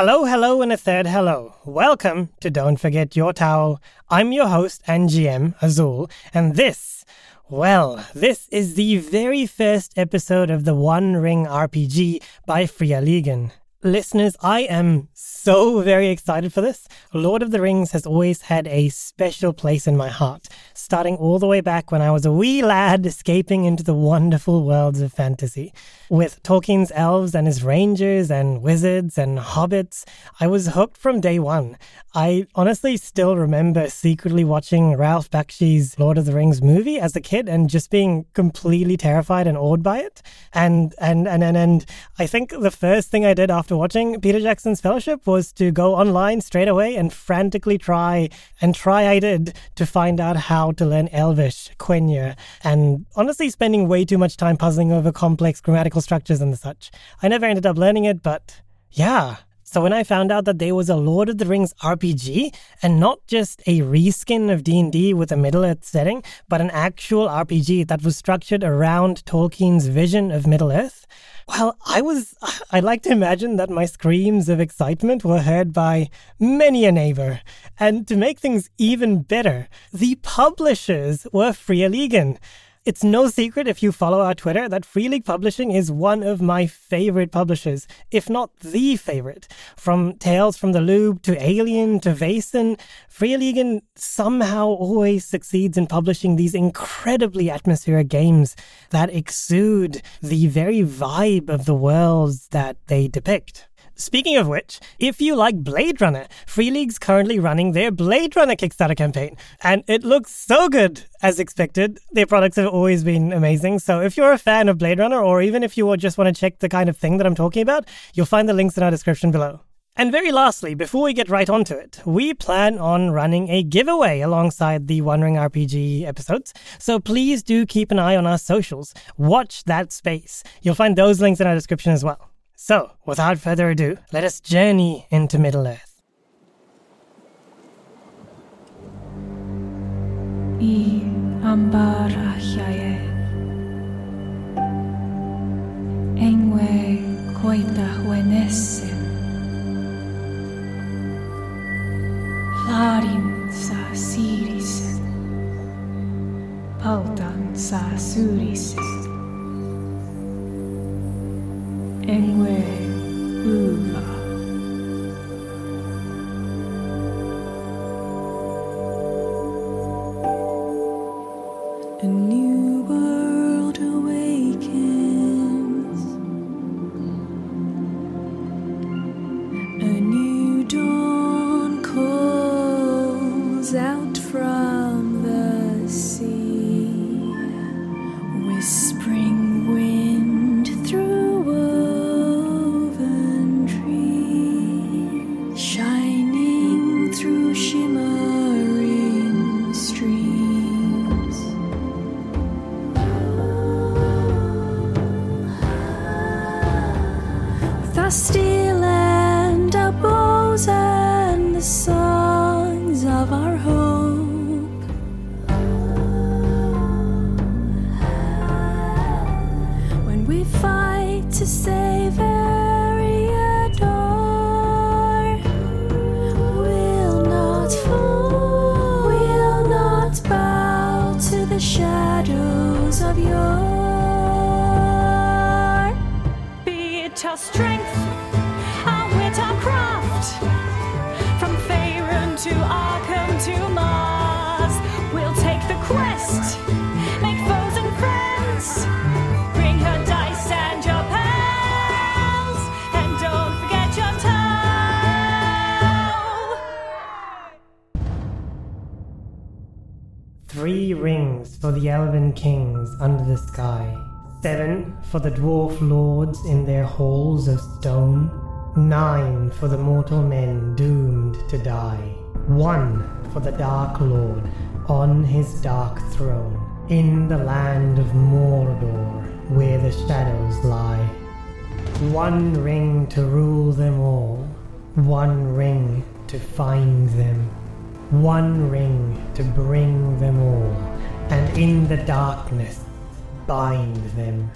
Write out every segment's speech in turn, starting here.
Hello, hello, and a third hello. Welcome to Don't Forget Your Towel. I'm your host and GM, Azul, and this, well, this is the very first episode of the One Ring RPG by Fria Ligan. Listeners, I am so very excited for this. Lord of the Rings has always had a special place in my heart, starting all the way back when I was a wee lad escaping into the wonderful worlds of fantasy. With Tolkien's elves and his rangers and wizards and hobbits, I was hooked from day one. I honestly still remember secretly watching Ralph Bakshi's Lord of the Rings movie as a kid and just being completely terrified and awed by it. And and and and, and I think the first thing I did after watching Peter Jackson's Fellowship was to go online straight away and frantically try and try I did to find out how to learn Elvish, Quenya, and honestly spending way too much time puzzling over complex grammatical structures and such. I never ended up learning it, but yeah, so when I found out that there was a Lord of the Rings RPG and not just a reskin of D&D with a Middle-earth setting, but an actual RPG that was structured around Tolkien's vision of Middle-earth, well, I was I like to imagine that my screams of excitement were heard by many a neighbor. And to make things even better, the publishers were Fria Ligan. It's no secret if you follow our Twitter that Free League Publishing is one of my favorite publishers, if not the favorite. From Tales from the Loop to Alien to Vaesen, Fria Ligan somehow always succeeds in publishing these incredibly atmospheric games that exude the very vibe of the worlds that they depict. Speaking of which, if you like Blade Runner, Free League's currently running their Blade Runner Kickstarter campaign, and it looks so good as expected. Their products have always been amazing. So if you're a fan of Blade Runner, or even if you just want to check the kind of thing that I'm talking about, you'll find the links in our description below. And very lastly, before we get right onto it, we plan on running a giveaway alongside the One Ring RPG episodes. So please do keep an eye on our socials. Watch that space. You'll find those links in our description as well. So, without further ado, let us journey into Middle Earth. I sa sirisen Pautan sa surisen Engwe uva A to Mars, we'll take the quest, make foes and friends. Bring her dice and your pals, and don't forget your towel. Three rings for the elven kings under the sky. Seven for the dwarf lords in their halls of stone. Nine for the mortal men doomed to die. One for the Dark Lord on his dark throne. In the land of Mordor, where the shadows lie. One ring to rule them all. One ring to find them. One ring to bring them all. And in the darkness bind them.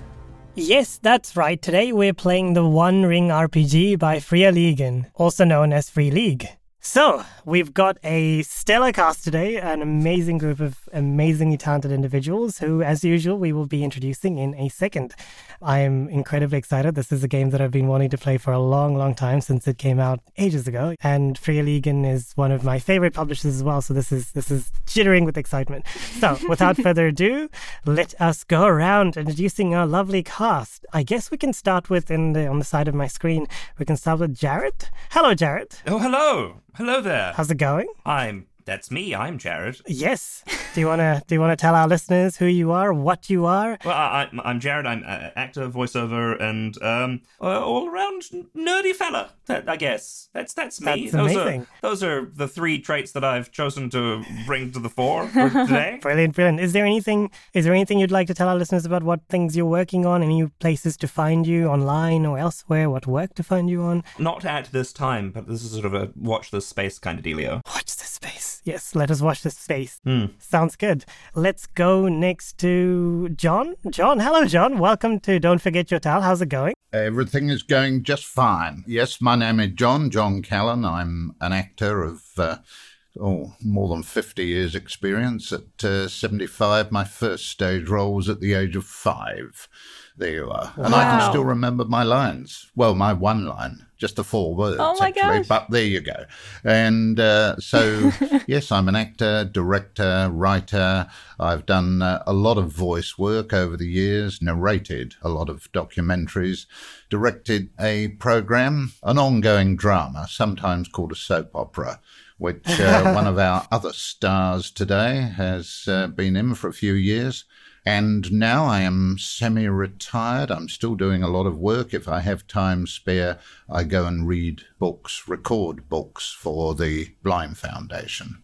Yes, that's right. Today we're playing the One Ring RPG by Ligan, also known as Free League. So, we've got a stellar cast today, an amazing group of amazingly talented individuals who, as usual, we will be introducing in a second. I am incredibly excited. This is a game that I've been wanting to play for a long, long time since it came out ages ago. And Fria Ligan is one of my favorite publishers as well, so this is this is jittering with excitement. So, without further ado, let us go around introducing our lovely cast. I guess we can start with in the on the side of my screen. We can start with Jarrett. Hello, Jarrett. Oh, hello. Hello there. How's it going? I'm. That's me. I'm Jared. Yes. Do you wanna do you wanna tell our listeners who you are, what you are? Well, I, I'm, I'm Jared. I'm uh, actor, voiceover, and um, uh, all around nerdy fella. I guess that's that's me. That's those amazing. are those are the three traits that I've chosen to bring to the fore today. Brilliant, brilliant. Is there anything is there anything you'd like to tell our listeners about what things you're working on? Any places to find you online or elsewhere? What work to find you on? Not at this time, but this is sort of a watch this space kind of dealio. Watch this space. Yes, let us watch this space. Hmm. Sounds good. Let's go next to John. John, hello, John. Welcome to Don't Forget Your Towel. How's it going? Everything is going just fine. Yes, my name is John, John Callan. I'm an actor of uh, oh, more than 50 years' experience. At uh, 75, my first stage role was at the age of five. There you are. And I can still remember my lines. Well, my one line, just the four words, Oh my actually. gosh. But there you go. And uh, so, yes, I'm an actor, director, writer. I've done uh, a lot of voice work over the years, narrated a lot of documentaries, directed a program, an ongoing drama, sometimes called a soap opera. Which uh, one of our other stars today has uh, been in for a few years. And now I am semi retired. I'm still doing a lot of work. If I have time spare, I go and read books, record books for the Blind Foundation.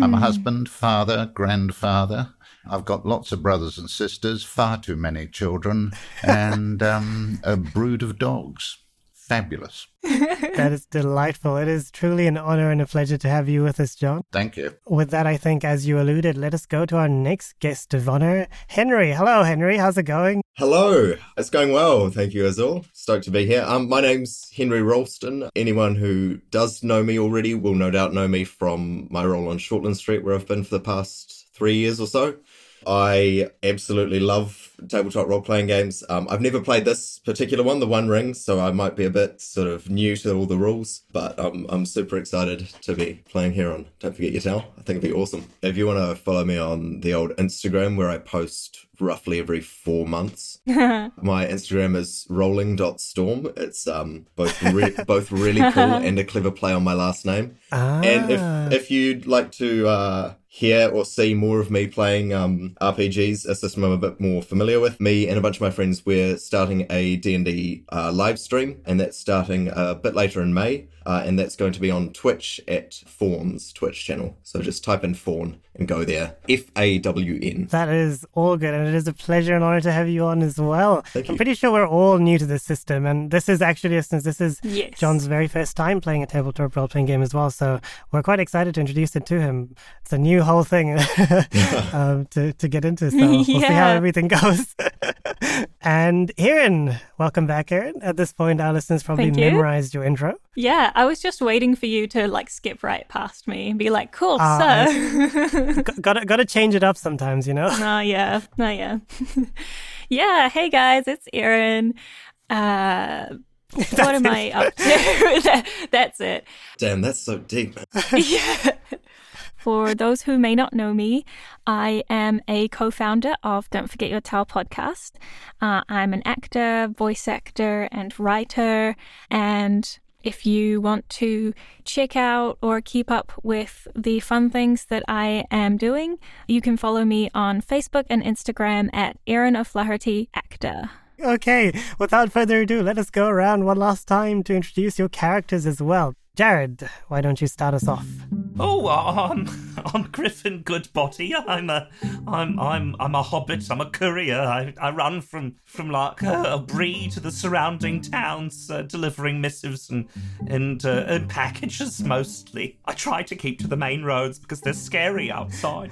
I'm a husband, father, grandfather. I've got lots of brothers and sisters, far too many children, and um, a brood of dogs. Fabulous. That is delightful. It is truly an honor and a pleasure to have you with us, John. Thank you. With that, I think, as you alluded, let us go to our next guest of honor, Henry. Hello, Henry. How's it going? Hello, it's going well. Thank you, Azul. Stoked to be here. Um, my name's Henry Ralston. Anyone who does know me already will no doubt know me from my role on Shortland Street, where I've been for the past three years or so. I absolutely love tabletop role playing games. Um, I've never played this particular one, the One Ring, so I might be a bit sort of new to all the rules, but um, I'm super excited to be playing here on Don't Forget Your Towel. I think it'd be awesome. If you want to follow me on the old Instagram where I post roughly every four months, my Instagram is rolling.storm. It's um both re- both really cool and a clever play on my last name. Ah, And if if you'd like to uh, hear or see more of me playing um, RPGs, a system I'm a bit more familiar with, me and a bunch of my friends, we're starting a D&D uh, live stream, and that's starting a bit later in May, uh, and that's going to be on Twitch at Fawn's Twitch channel. So just type in Fawn and go there. F-A-W-N. that is all good, and it is a pleasure and honor to have you on as well. Thank I'm you. pretty sure we're all new to this system, and this is actually, since this is Yes. John's very first time playing a tabletop role playing game as well, so we're quite excited to introduce it to him. It's a new whole thing um, to, to get into, so we'll see how everything goes. and Erin, welcome back, Erin. At this point, our listeners probably you. memorized your intro. Yeah, I was just waiting for you to like skip right past me and be like, "Cool, Ah, so." Gotta, gotta change it up sometimes, you know? No, yeah, no, yeah, yeah. Hey guys, it's Erin. Uh, what am I up to? That- That's it. Damn, that's so deep. yeah. For those who may not know me, I am a co founder of Don't Forget Your Towel podcast. Uh, I'm an actor, voice actor, and writer. And if you want to check out or keep up with the fun things that I am doing, you can follow me on Facebook and Instagram at Erin O'Flaherty Actor. Okay, without further ado, let us go around one last time to introduce your characters as well. Jared, why don't you start us off? Oh, I'm I'm Griffin Goodbody. I'm a I'm I'm I'm a hobbit. I'm a courier. I, I run from from like a Bree to the surrounding towns, uh, delivering missives and and, uh, and packages mostly. I try to keep to the main roads because they're scary outside.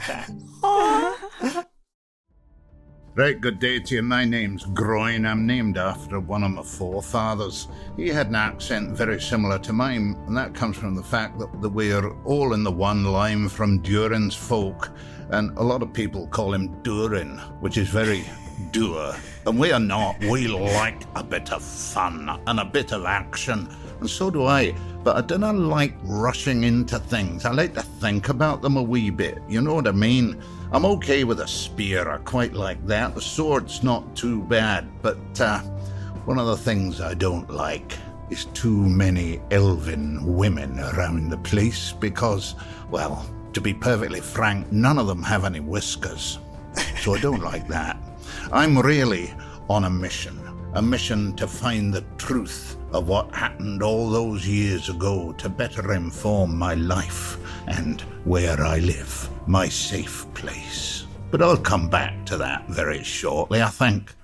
Right, good day to you. My name's Groin. I'm named after one of my forefathers. He had an accent very similar to mine, and that comes from the fact that we're all in the one line from Durin's folk, and a lot of people call him Durin, which is very dour. And we are not. We like a bit of fun and a bit of action, and so do I. But I don't like rushing into things. I like to think about them a wee bit. You know what I mean? I'm okay with a spear. I quite like that. The sword's not too bad, but uh, one of the things I don't like is too many elven women around the place because, well, to be perfectly frank, none of them have any whiskers. So I don't like that. I'm really on a mission. A mission to find the truth of what happened all those years ago to better inform my life and where I live, my safe place. But I'll come back to that very shortly, I think.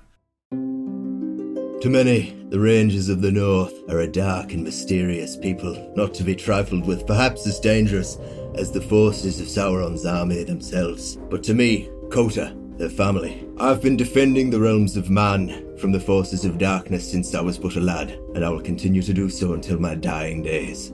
To many, the rangers of the north are a dark and mysterious people, not to be trifled with, perhaps as dangerous as the forces of Sauron's army themselves. But to me, Kota, their family, I've been defending the realms of man from the forces of darkness since I was but a lad, and I will continue to do so until my dying days.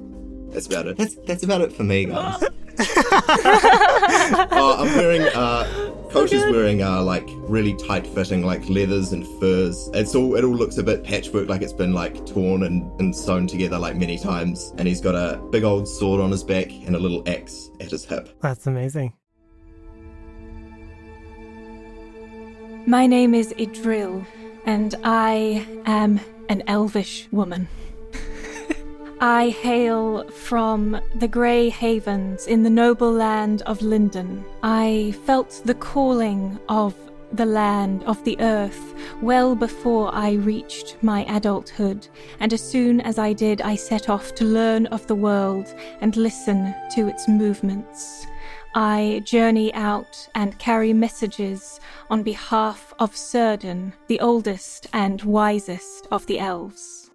That's about it. That's that's about it for me, guys. uh, I'm wearing uh Coach is wearing uh like really tight fitting like leathers and furs. It's all it all looks a bit patchwork like it's been like torn and, and sewn together like many times. And he's got a big old sword on his back and a little axe at his hip. That's amazing. My name is Idril, and I am an elvish woman. I hail from the Grey Havens in the noble land of Lindon. I felt the calling of the land, of the earth, well before I reached my adulthood, and as soon as I did, I set off to learn of the world and listen to its movements. I journey out and carry messages on behalf of Círdan, the oldest and wisest of the elves.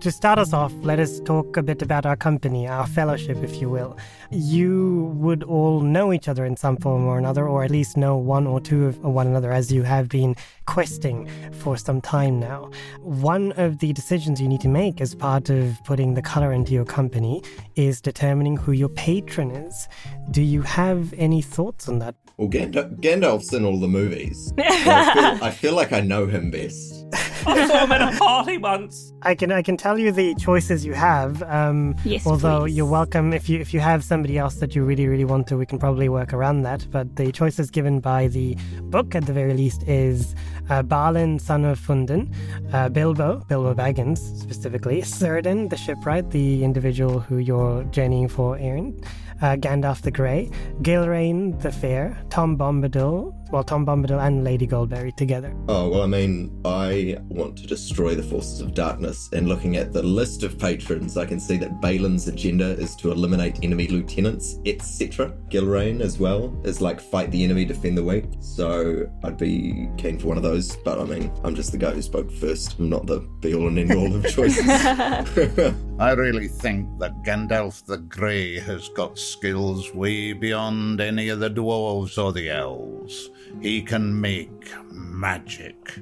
To start us off, let us talk a bit about our company, our fellowship, if you will. You would all know each other in some form or another, or at least know one or two of one another as you have been questing for some time now. One of the decisions you need to make as part of putting the color into your company is determining who your patron is. Do you have any thoughts on that? Well, Gandalf, Gandalf's in all the movies. So I, feel, I feel like I know him best. I saw him at a party once. I can I can tell you the choices you have. Um, Yes, although please. you're welcome if you if you have somebody else that you really really want to, we can probably work around that. But the choices given by the book at the very least is uh, Balin, son of Fundin, uh, Bilbo, Bilbo Baggins specifically, Círdan, the shipwright, the individual who you're journeying for, Aaron. Uh, Gandalf the Grey, Gilraen the Fair, Tom Bombadil, well, Tom Bombadil and Lady Goldberry together. Oh, well, I mean, I want to destroy the forces of darkness, and looking at the list of patrons, I can see that Balin's agenda is to eliminate enemy lieutenants, etc. Gilraen, as well, is like fight the enemy, defend the weak. So I'd be keen for one of those, but I mean, I'm just the guy who spoke first. I'm not the be all and end all of choices. I really think that Gandalf the Grey has got skills way beyond any of the dwarves or the elves. He can make magic,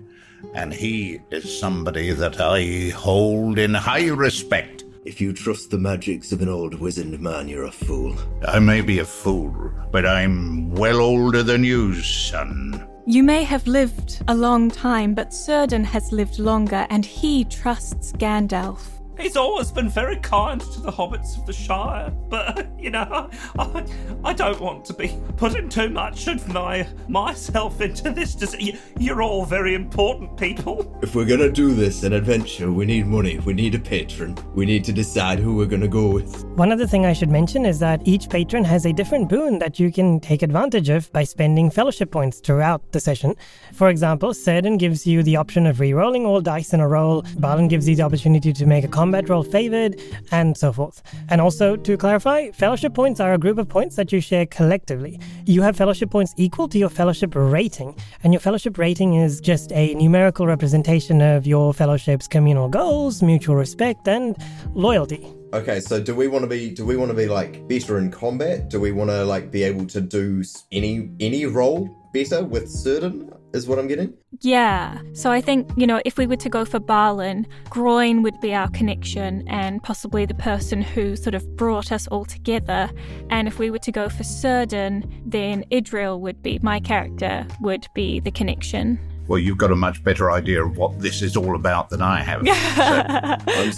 and he is somebody that I hold in high respect. if you trust the magics of an old wizened man, you're a fool. I may be a fool, but I'm well older than you, son. You may have lived a long time, but Círdan has lived longer, and he trusts Gandalf. He's always been very kind to the hobbits of the Shire, but you know, I, I don't want to be putting too much of my myself into this. Just, you- you're all very important people. If we're gonna do this, an adventure, we need money, we need a patron, we need to decide who we're gonna go with. One other thing I should mention is that each patron has a different boon that you can take advantage of by spending fellowship points throughout the session. For example, Círdan gives you the option of re-rolling all dice in a roll, Balin gives you the opportunity to make a combat roll favored, and so forth. And also, to clarify, fellowship points are a group of points that you share collectively. You have fellowship points equal to your fellowship rating, and your fellowship rating is just a numerical representation of your fellowship's communal goals, mutual respect, and loyalty. Okay, so do we want to be do we want to be like better in combat? Do we want to like be able to do any any role better with Círdan, is what I'm getting. Yeah. So I think, you know, if we were to go for Balin, Groin would be our connection and possibly the person who sort of brought us all together. And if we were to go for Círdan, then Idril would be, my character, would be the connection. Well, you've got a much better idea of what this is all about than I have.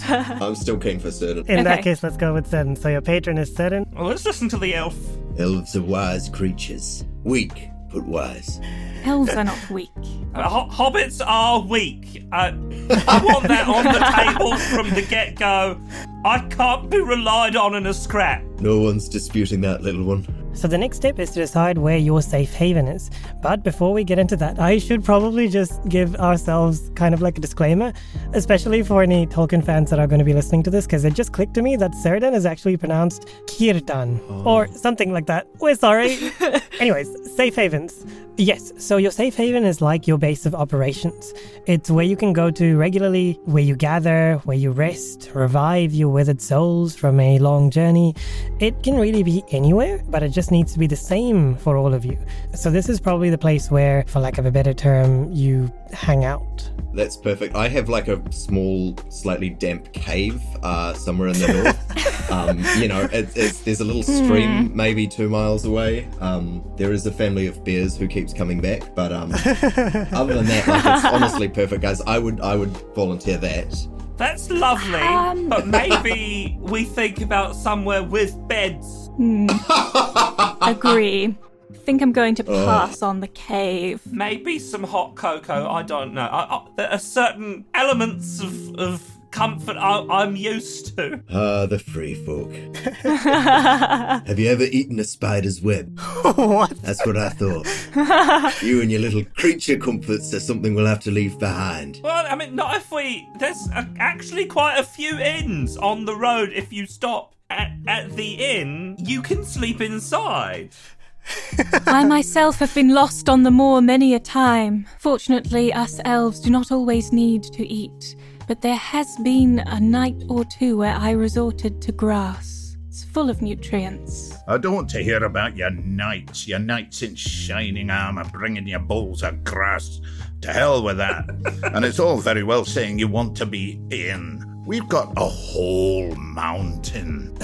So, I'm, I'm still keen for Círdan. In that case, let's go with Círdan. So your patron is Círdan. Well, let's listen to the elf. Elves are wise creatures. Weak, but wise. Elves are not weak. Uh, ho- hobbits are weak. Uh, I want that on the table from the get go. I can't be relied on in a scrap. No one's disputing that, little one. So the next step is to decide where your safe haven is. But before we get into that, I should probably just give ourselves kind of like a disclaimer, especially for any Tolkien fans that are going to be listening to this, because it just clicked to me that Ceradan is actually pronounced Kirtan or something like that. We're sorry. Anyways, safe havens. Yes, so your safe haven is like your base of operations. It's where you can go to regularly, where you gather, where you rest, revive your withered souls from a long journey. It can really be anywhere, but it just needs to be the same for all of you. So this is probably the place where, for lack of a better term, you hang out. That's perfect. I have like a small, slightly damp cave uh, somewhere in the north. Um, you know, it's, it's, there's a little stream maybe two miles away. Um, there is a family of bears who keeps coming back, but um, other than that, like, it's honestly perfect, guys. I would I would volunteer that. That's lovely, Um. but maybe we think about somewhere with beds. Agree. think I'm going to pass on the cave. Maybe some hot cocoa. I don't know. I, I, there are certain elements of, of comfort I, I'm used to. Ah, the free folk. Have you ever eaten a spider's web? what? That's what I thought. you and your little creature comforts are something we'll have to leave behind. Well, I mean, not if we. There's actually quite a few inns on the road. If you stop at, at the inn, you can sleep inside. I myself have been lost on the moor many a time. Fortunately, us elves do not always need to eat, but there has been a night or two where I resorted to grass. It's full of nutrients. I don't want to hear about your knights, your knights in shining armour bringing your bowls of grass. To hell with that. and it's all very well saying you want to be in. We've got a whole mountain.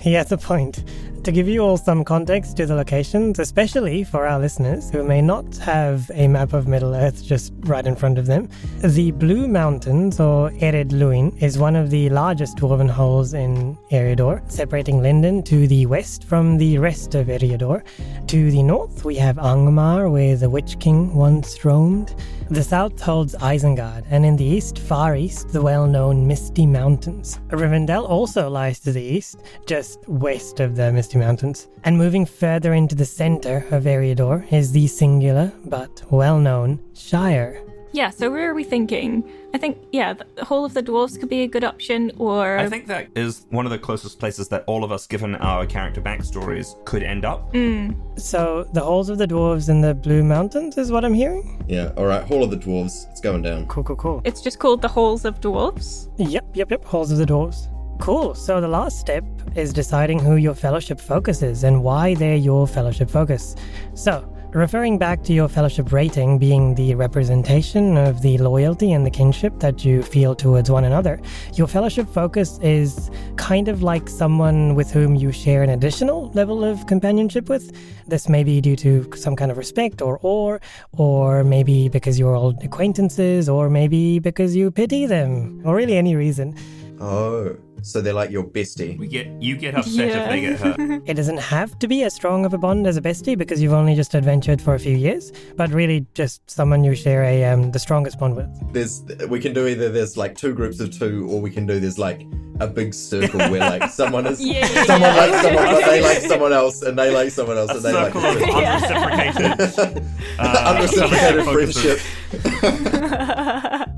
He has a point. To give you all some context to the locations, especially for our listeners who may not have a map of Middle Earth just right in front of them, the Blue Mountains, or Ered Luin, is one of the largest dwarven holes in Eriador, separating Lindon to the west from the rest of Eriador. To the north, we have Angmar, where the Witch King once roamed. The south holds Isengard, and in the east, far east, the well known Misty Mountains. Rivendell also lies to the east, just west of the Misty Mountains. And moving further into the center of Eriador is the singular but well known Shire. Yeah, so where are we thinking? I think, yeah, the Hall of the Dwarves could be a good option, or. I think that is one of the closest places that all of us, given our character backstories, could end up. Hmm. So, the Halls of the Dwarves in the Blue Mountains is what I'm hearing? Yeah. All right. Hall of the Dwarves. It's going down. Cool, cool, cool. It's just called the Halls of Dwarves? Yep, yep, yep. Halls of the Dwarves. Cool. So the last step is deciding who your fellowship focus is and why they're your fellowship focus. So, referring back to your fellowship rating being the representation of the loyalty and the kinship that you feel towards one another, your fellowship focus is kind of like someone with whom you share an additional level of companionship with. This may be due to some kind of respect or awe, or maybe because you're old acquaintances, or maybe because you pity them, or really any reason. Oh, so they're like your bestie. We get you get upset if they get hurt. It doesn't have to be as strong of a bond as a bestie because you've only just adventured for a few years, but really just someone you share a um, the strongest bond with. There's we can do either there's like two groups of two, or we can do there's like a big circle where like someone is Yeah, yeah, someone yeah. likes someone, but they like someone else, and they like someone else, A and they like. circle of unreciprocated. uh, Unreciprocated friendship.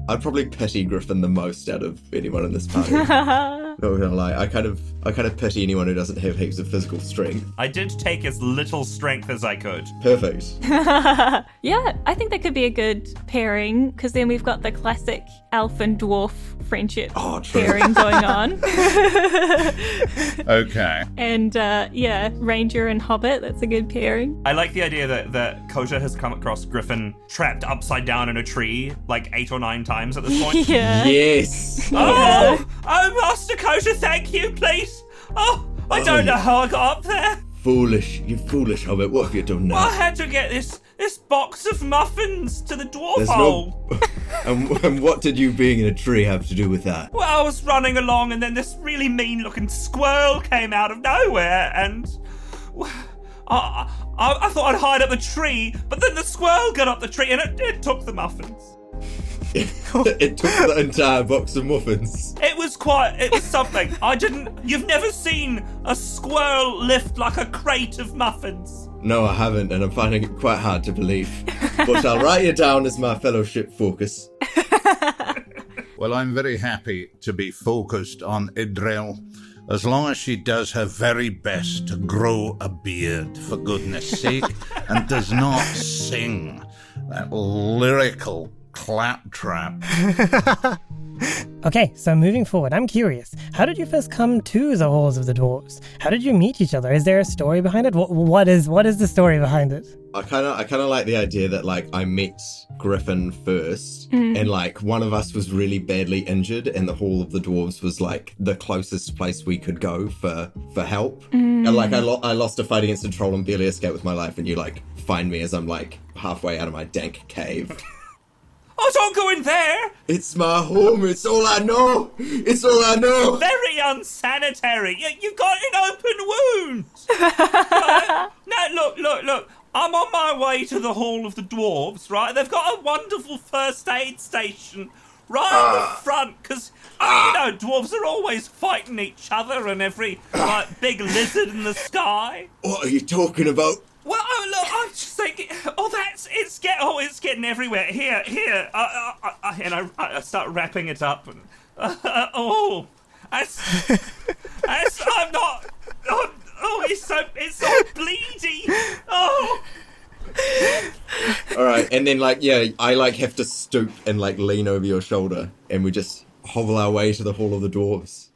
I'd probably pity Griffin the most out of anyone in this party. Not gonna lie, I kind of, I kind of pity anyone who doesn't have heaps of physical strength. I did take as little strength as I could. Perfect. yeah, I think that could be a good pairing because then we've got the classic elf and dwarf friendship Oh, true. pairing going on. Okay. and uh, yeah, ranger and hobbit, that's a good pairing. I like the idea that, that Koja has come across Griffin trapped upside down in a tree like eight or nine times at this point. Yeah. Yes. Oh, oh, Master Koja, thank you, please. Oh, I don't oh. know how I got up there. Foolish, you foolish hobbit. What have you done now? I had to get this this box of muffins to the dwarf There's hole. no. and, and what did you being in a tree have to do with that? Well, I was running along, and then this really mean-looking squirrel came out of nowhere, and I, I, I thought I'd hide up the tree, but then the squirrel got up the tree, and it, it took the muffins. it took the entire box of muffins. It was quite. It was something. I didn't. You've never seen a squirrel lift like a crate of muffins. No, I haven't, and I'm finding it quite hard to believe. But I'll write you down as my fellowship focus. Well, I'm very happy to be focused on Idril. As long as she does her very best to grow a beard, for goodness sake, and does not sing that lyrical claptrap. Okay, so moving forward, I'm curious. How did you first come to the halls of the dwarves? How did you meet each other? Is there a story behind it? What, what is what is the story behind it? I kind of, I kind of like the idea that like I met Griffin first, mm. and like one of us was really badly injured, and the Hall of the Dwarves was like the closest place we could go for for help. Mm. And like I, lo- I lost a fight against a troll and barely escaped with my life, and you like find me as I'm like halfway out of my dank cave. Oh, don't go in there. it's my home. It's all I know. It's all I know. Very unsanitary. You, you've got an open wound. Right? Now, look, look, look. I'm on my way to the Hall of the Dwarves, right? They've got a wonderful first aid station right at the ah. front, because, you ah. know, dwarves are always fighting each other and every, like, big lizard in the sky. What are you talking about? Well, oh, look, I'm just thinking. Oh, that's it's get. Oh, it's getting everywhere. Here, here. Uh, uh, uh, and I, I start wrapping it up. And, uh, oh, that's, that's. I'm not. Oh, oh, it's so it's so bleedy. Oh, All right, and then like yeah, I like have to stoop and like lean over your shoulder, and we just hobble our way to the Hall of the Dwarves.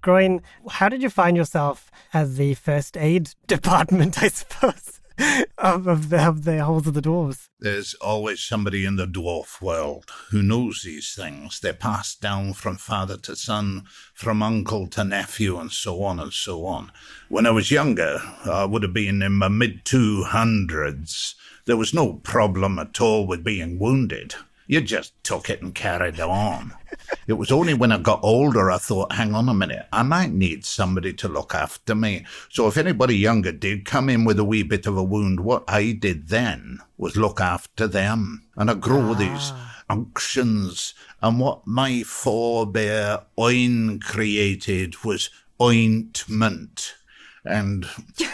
Groin, how did you find yourself as the first aid department, I suppose, of, of, the, of the halls of the dwarves? There's always somebody in the dwarf world who knows these things. They're passed down from father to son, from uncle to nephew, and so on and so on. When I was younger, I would have been in my mid 200s. There was no problem at all with being wounded. You just took it and carried on. It was only when I got older I thought, hang on a minute, I might need somebody to look after me. So if anybody younger did come in with a wee bit of a wound, what I did then was look after them. And I grow ah. these unctions. And what my forebear Oin created was ointment. And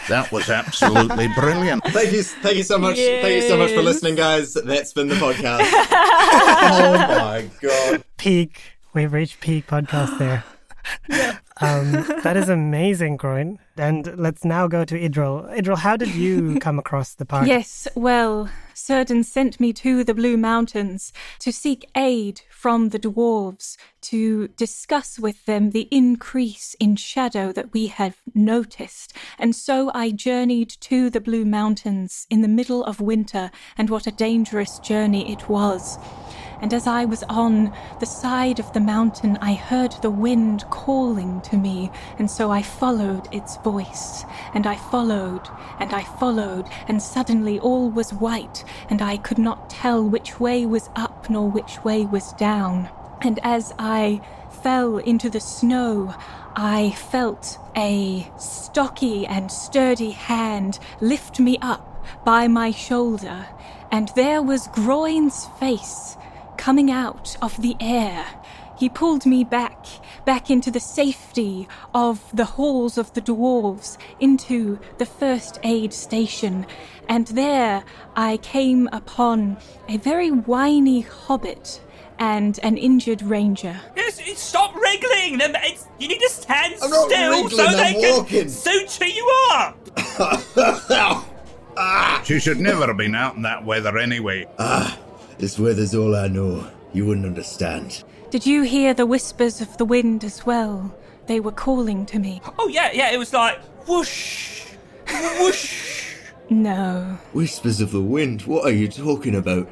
that was absolutely brilliant. Thank you, thank you so much. Thank you so much for listening, guys. That's been the podcast. oh my god. Peak. We've reached peak podcast there. Um, that is amazing, Groin. And let's now go to Idril. Idril, how did you come across the park? Yes, well, Círdan sent me to the Blue Mountains to seek aid from the dwarves, to discuss with them the increase in shadow that we have noticed. And so I journeyed to the Blue Mountains in the middle of winter, and what a dangerous journey it was. And as I was on the side of the mountain, I heard the wind calling to me, and so I followed its voice. And I followed, and I followed, and suddenly all was white, and I could not tell which way was up nor which way was down. And as I fell into the snow, I felt a stocky and sturdy hand lift me up by my shoulder, and there was Groin's face coming out of the air. He pulled me back, back into the safety of the halls of the dwarves, into the first aid station, and there I came upon a very whiny hobbit and an injured ranger. Yes, stop wriggling them. It's, you need to stand I'm not still wriggling, so they I'm can walking. suture you up. Ah. She should never have been out in that weather anyway. Ah. This weather's all I know. You wouldn't understand. Did you hear the whispers of the wind as well? They were calling to me. Oh yeah, yeah. It was like whoosh, whoosh. No. Whispers of the wind. What are you talking about?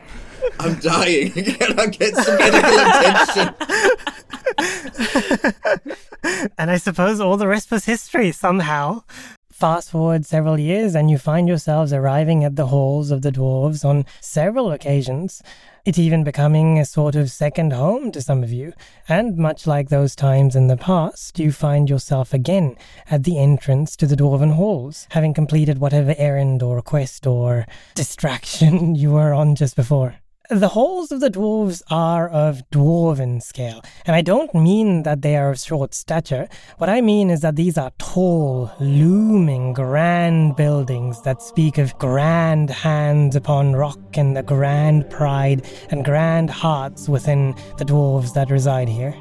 I'm dying. Can I get some medical attention? And I suppose all the rest was history somehow. Fast forward several years, and you find yourselves arriving at the halls of the dwarves on several occasions. It even becoming a sort of second home to some of you. And much like those times in the past, you find yourself again at the entrance to the dwarven halls, having completed whatever errand or quest or distraction you were on just before. The halls of the dwarves are of dwarven scale, and I don't mean that they are of short stature. What I mean is that these are tall, looming, grand buildings that speak of grand hands upon rock and the grand pride and grand hearts within the dwarves that reside here.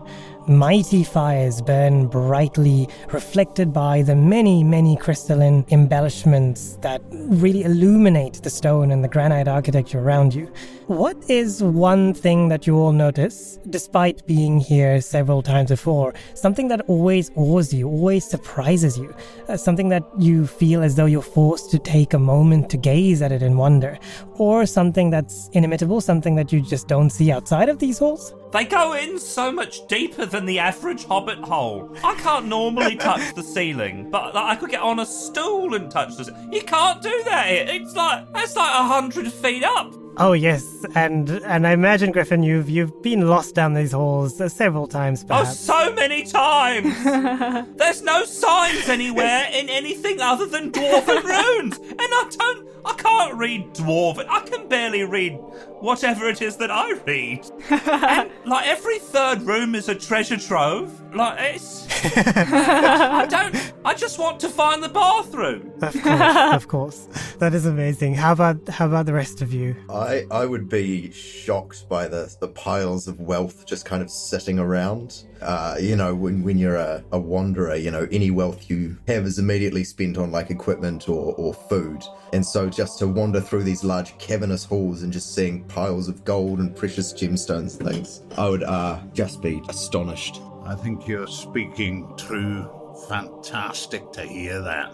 Mighty fires burn brightly, reflected by the many, many crystalline embellishments that really illuminate the stone and the granite architecture around you. What is one thing that you all notice, despite being here several times before? Something that always awes you, always surprises you, uh, something that you feel as though you're forced to take a moment to gaze at it in wonder, or something that's inimitable, something that you just don't see outside of these halls? They go in so much deeper than the average hobbit hole. I can't normally touch the ceiling, but like, I could get on a stool and touch the. ce- You can't do that. It- It's like that's like a hundred feet up. Oh yes, and and I imagine Griffin, you've you've been lost down these halls uh, several times, Oh, so many times. There's no signs anywhere in anything other than dwarven runes, and I don't. I can't read dwarven. I can barely read whatever it is that I read. and like every third room is a treasure trove. Like this. I don't. I just want to find the bathroom. Of course, of course. That is amazing. How about how about the rest of you? I I would be shocked by the the piles of wealth just kind of sitting around. Uh, you know, when when you're a, a wanderer, you know, any wealth you have is immediately spent on like equipment or or food. And so just to wander through these large cavernous halls and just seeing piles of gold and precious gemstones and things, I would uh just be astonished. I think you're speaking true. Fantastic to hear that.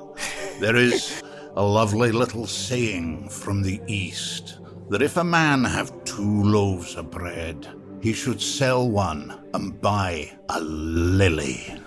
There is a lovely little saying from the East that if a man have two loaves of bread, he should sell one and buy a lily.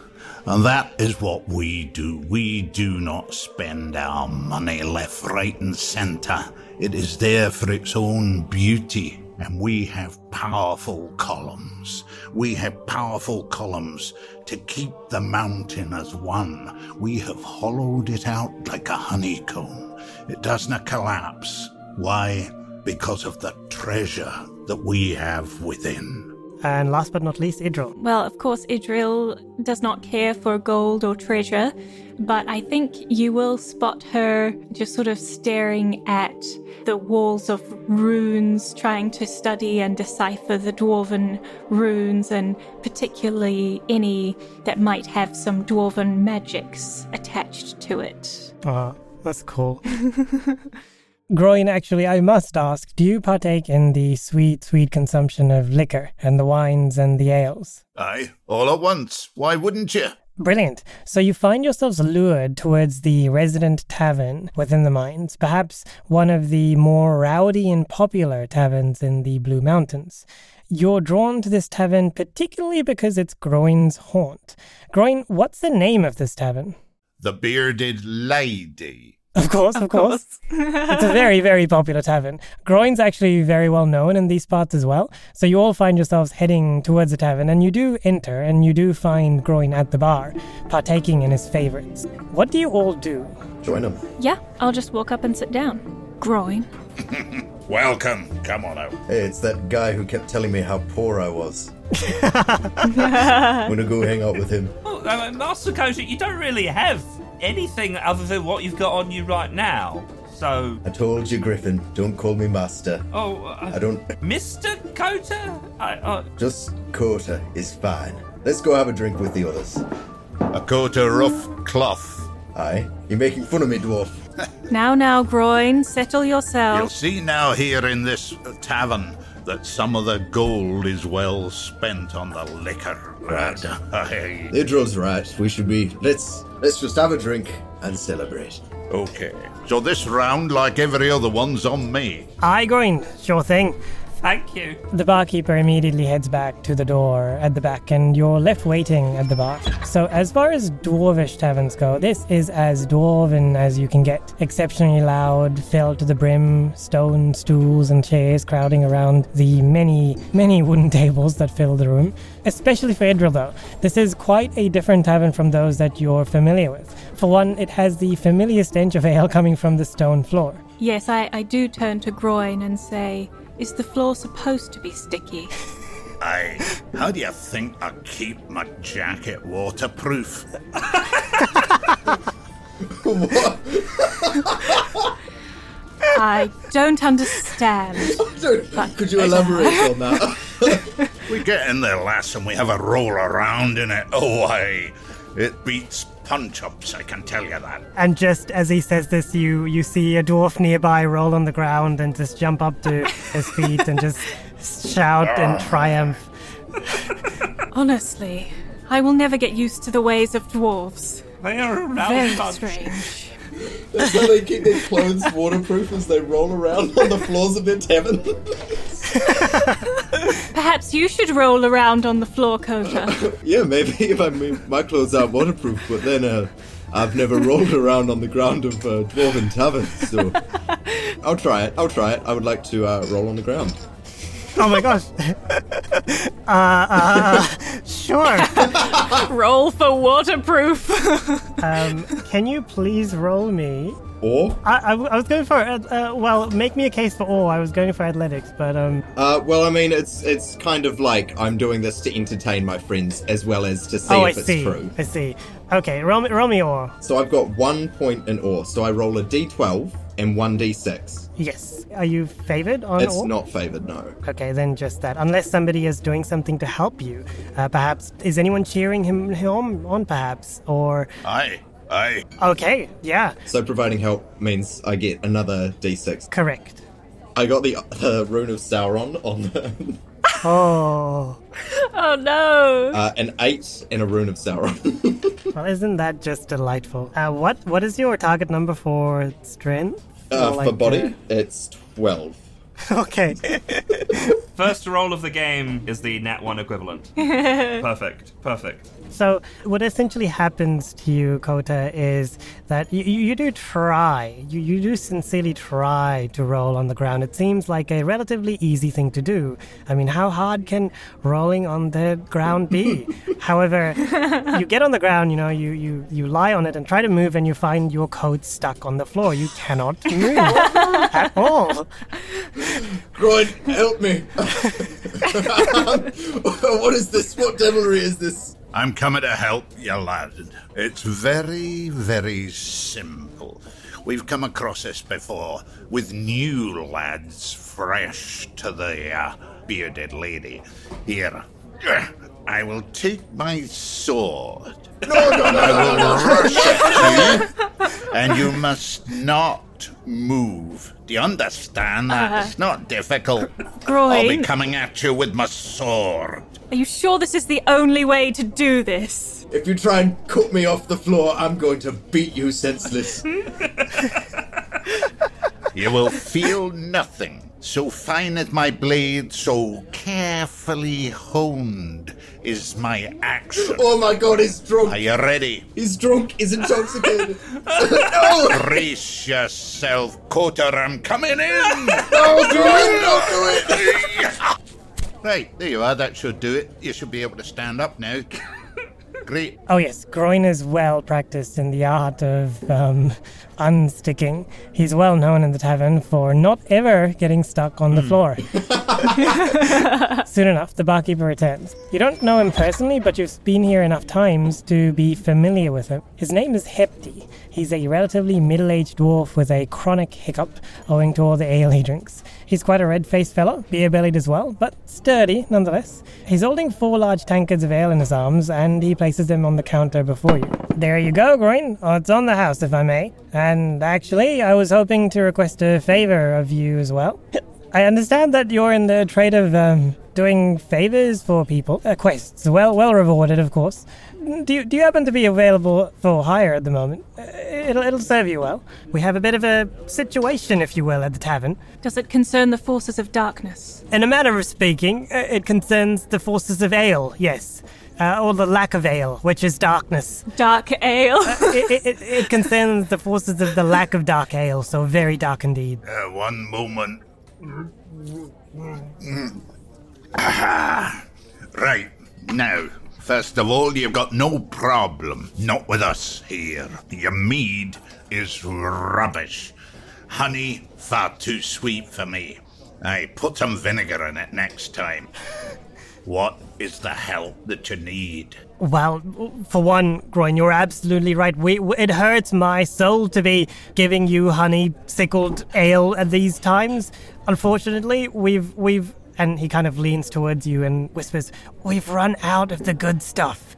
And that is what we do. We do not spend our money left, right, and centre. It is there for its own beauty. And we have powerful columns. We have powerful columns to keep the mountain as one. We have hollowed it out like a honeycomb. It does not collapse. Why? Because of the treasure that we have within. And last but not least, Idril. Well, of course, Idril does not care for gold or treasure, but I think you will spot her just sort of staring at the walls of runes, trying to study and decipher the dwarven runes, and particularly any that might have some dwarven magics attached to it. Oh, that's cool. Groin, actually, I must ask, do you partake in the sweet, sweet consumption of liquor and the wines and the ales? Aye, all at once. Why wouldn't you? Brilliant. So you find yourselves lured towards the resident tavern within the mines, perhaps one of the more rowdy and popular taverns in the Blue Mountains. You're drawn to this tavern particularly because it's Groin's haunt. Groin, what's the name of this tavern? The bearded lady. Of course, of, course. it's a very, very popular tavern. Groin's actually very well known in these parts as well. So you all find yourselves heading towards the tavern, and you do enter, and you do find Groin at the bar, partaking in his favorites. What do you all do? Join him. Yeah, I'll just walk up and sit down. Groin. Welcome. Come on out. Hey, it's that guy who kept telling me how poor I was. I'm gonna go hang out with him. Well, uh, Master Koji, you don't really have anything other than what you've got on you right now. So, I told you, Griffin, don't call me master. oh, uh, I don't. Mr. Coter? I, uh, Just Coulter is fine. Let's go have a drink with the others. A coat of rough cloth. Aye, you're making fun of me, dwarf. Now, now, Groin, settle yourself. You'll yourself. see now here in this tavern that some of the gold is well spent on the liquor. Right. Aye. Idril's right. We should be. Let's let's just have a drink and celebrate. Okay. So this round, like every other one's on me. I Groin, sure thing. Thank you. The barkeeper immediately heads back to the door at the back, and you're left waiting at the bar. So, as far as dwarvish taverns go, this is as dwarven as you can get. Exceptionally loud, filled to the brim, stone stools and chairs crowding around the many, many wooden tables that fill the room. Especially for Idril, though, this is quite a different tavern from those that you're familiar with. For one, it has the familiar stench of ale coming from the stone floor. Yes, I, I do turn to Groin and say, Is the floor supposed to be sticky? Aye. How do you think I keep my jacket waterproof? I don't understand. Could you elaborate on that? We get in there, lass, and we have a roll around in it. Oh, aye. It beats punch ups, I can tell you that. And just as he says this, you you see a dwarf nearby roll on the ground and just jump up to his feet and just shout in ah. triumph. Honestly, I will never get used to the ways of dwarves. They are Very bunch. strange. That's how they keep their clothes waterproof as they roll around on the floors of their tavern. Perhaps you should roll around on the floor, Kota. yeah, maybe if I mean my clothes aren't waterproof, but then uh, I've never rolled around on the ground of uh, dwarven taverns, so I'll try it. I'll try it. I would like to uh, roll on the ground. Oh my gosh. uh, uh, sure. roll for waterproof. Um, can you please roll me? Or, I, I, I was going for, uh, uh, well, make me a case for all. I was going for athletics, but um, uh, well, I mean, it's it's kind of like I'm doing this to entertain my friends as well as to see oh, I if it's see. true. I see. Okay, roll roll me all. So I've got one point in awe. So I roll a d12 and one d6. Yes. Are you favored on It's all? not favored, no. Okay, then just that. Unless somebody is doing something to help you. Uh, perhaps, is anyone cheering him, him on, perhaps? Or, Aye. Aye. okay, yeah, So providing help means I get another d6. correct. I got the the rune of Sauron on the, Oh, oh no. uh, an eight and a rune of Sauron. well, isn't that just delightful? Uh, what What is your target number for strength? uh, Or for like, body, it's twelve. uh, okay. First roll of the game is the nat one equivalent. perfect, perfect. So, what essentially happens to you, Kota, is that you, you, you do try, you, you do sincerely try to roll on the ground. It seems like a relatively easy thing to do. I mean, how hard can rolling on the ground be? However, you get on the ground, you know, you, you, you lie on it and try to move, and you find your coat stuck on the floor. You cannot move at all. Groin, help me! what is this? What devilry is this? I'm coming to help you, lad. It's very, very simple. We've come across this before with new lads fresh to the uh, bearded lady. Here, I will take my sword. No, no, no, I will rush at you, and you must not move. Do you understand that? Uh-huh. It's not difficult. I'll be coming at you with my sword. are you sure this is the only way to do this? If you try and cut me off the floor, I'm going to beat you senseless. You will feel nothing. So fine is my blade, so carefully honed is my action. oh my god, he's drunk! Are you ready? He's drunk, he's intoxicated. no! Brace yourself, Cotter, I'm coming in! No, do it! Don't do it! right, there you are, that should do it. You should be able to stand up now. Great. Oh yes, Groin is well practiced in the art of um, unsticking. He's well known in the tavern for not ever getting stuck on the floor. Soon enough, the barkeeper returns. You don't know him personally, but you've been here enough times to be familiar with him. His name is Hepti. He's a relatively middle aged dwarf with a chronic hiccup owing to all the ale he drinks. He's quite a red faced fellow, beer bellied as well, but sturdy nonetheless. He's holding four large tankards of ale in his arms, and he places them on the counter before you. There you go, Groin. Oh, it's on the house, if I may. And actually, I was hoping to request a favor of you as well. I understand that you're in the trade of um, doing favors for people, uh, quests, well, well rewarded, of course. Do you, do you happen to be available for hire at the moment? Uh, It'll, it'll serve you well. We have a bit of a situation, if you will, at the tavern. Does it concern the forces of darkness? In a manner of speaking, uh, it concerns the forces of ale, yes. Uh, or the lack of ale, which is darkness. Dark ale. it, it, it, it concerns the forces of the lack of dark ale, so very dark indeed. Uh, one moment. Aha. Right, now, first of all, you've got no problem. Not with us here. Your mead is rubbish. Honey, far too sweet for me. I put some vinegar in it next time. What is the help that you need? Well, for one, Groin, you're absolutely right. We, it hurts my soul to be giving you honey sickled ale at these times. Unfortunately, we've we've and he kind of leans towards you and whispers, "We've run out of the good stuff."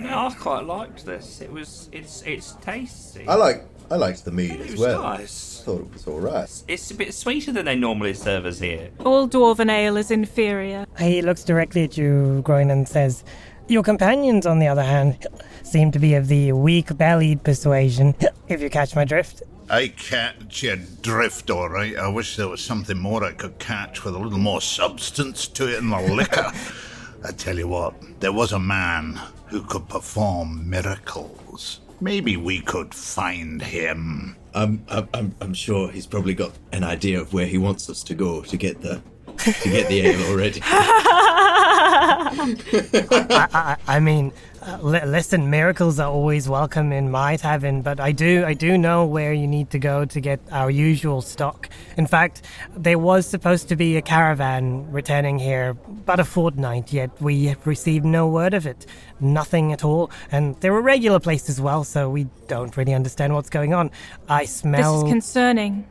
Yeah, I quite liked this. It was it's it's tasty. I like I liked the mead as well. nice. Thought it was all right. It's a bit sweeter than they normally serve us here. All dwarven ale is inferior. He looks directly at you, Groin, and says, Your companions, on the other hand, seem to be of the weak bellied persuasion, if you catch my drift. I catch your drift, all right. I wish there was something more I could catch with a little more substance to it in the liquor. I tell you what, there was a man who could perform miracles. Maybe we could find him. I'm, I'm, I'm, I'm sure he's probably got an idea of where he wants us to go to get the to get the ale already. I, I, I mean, uh, listen, miracles are always welcome in my tavern, but I do, I do know where you need to go to get our usual stock. In fact, there was supposed to be a caravan returning here about a fortnight, yet we have received no word of it, nothing at all. And they're a regular place as well, so we don't really understand what's going on. I smell. This is concerning.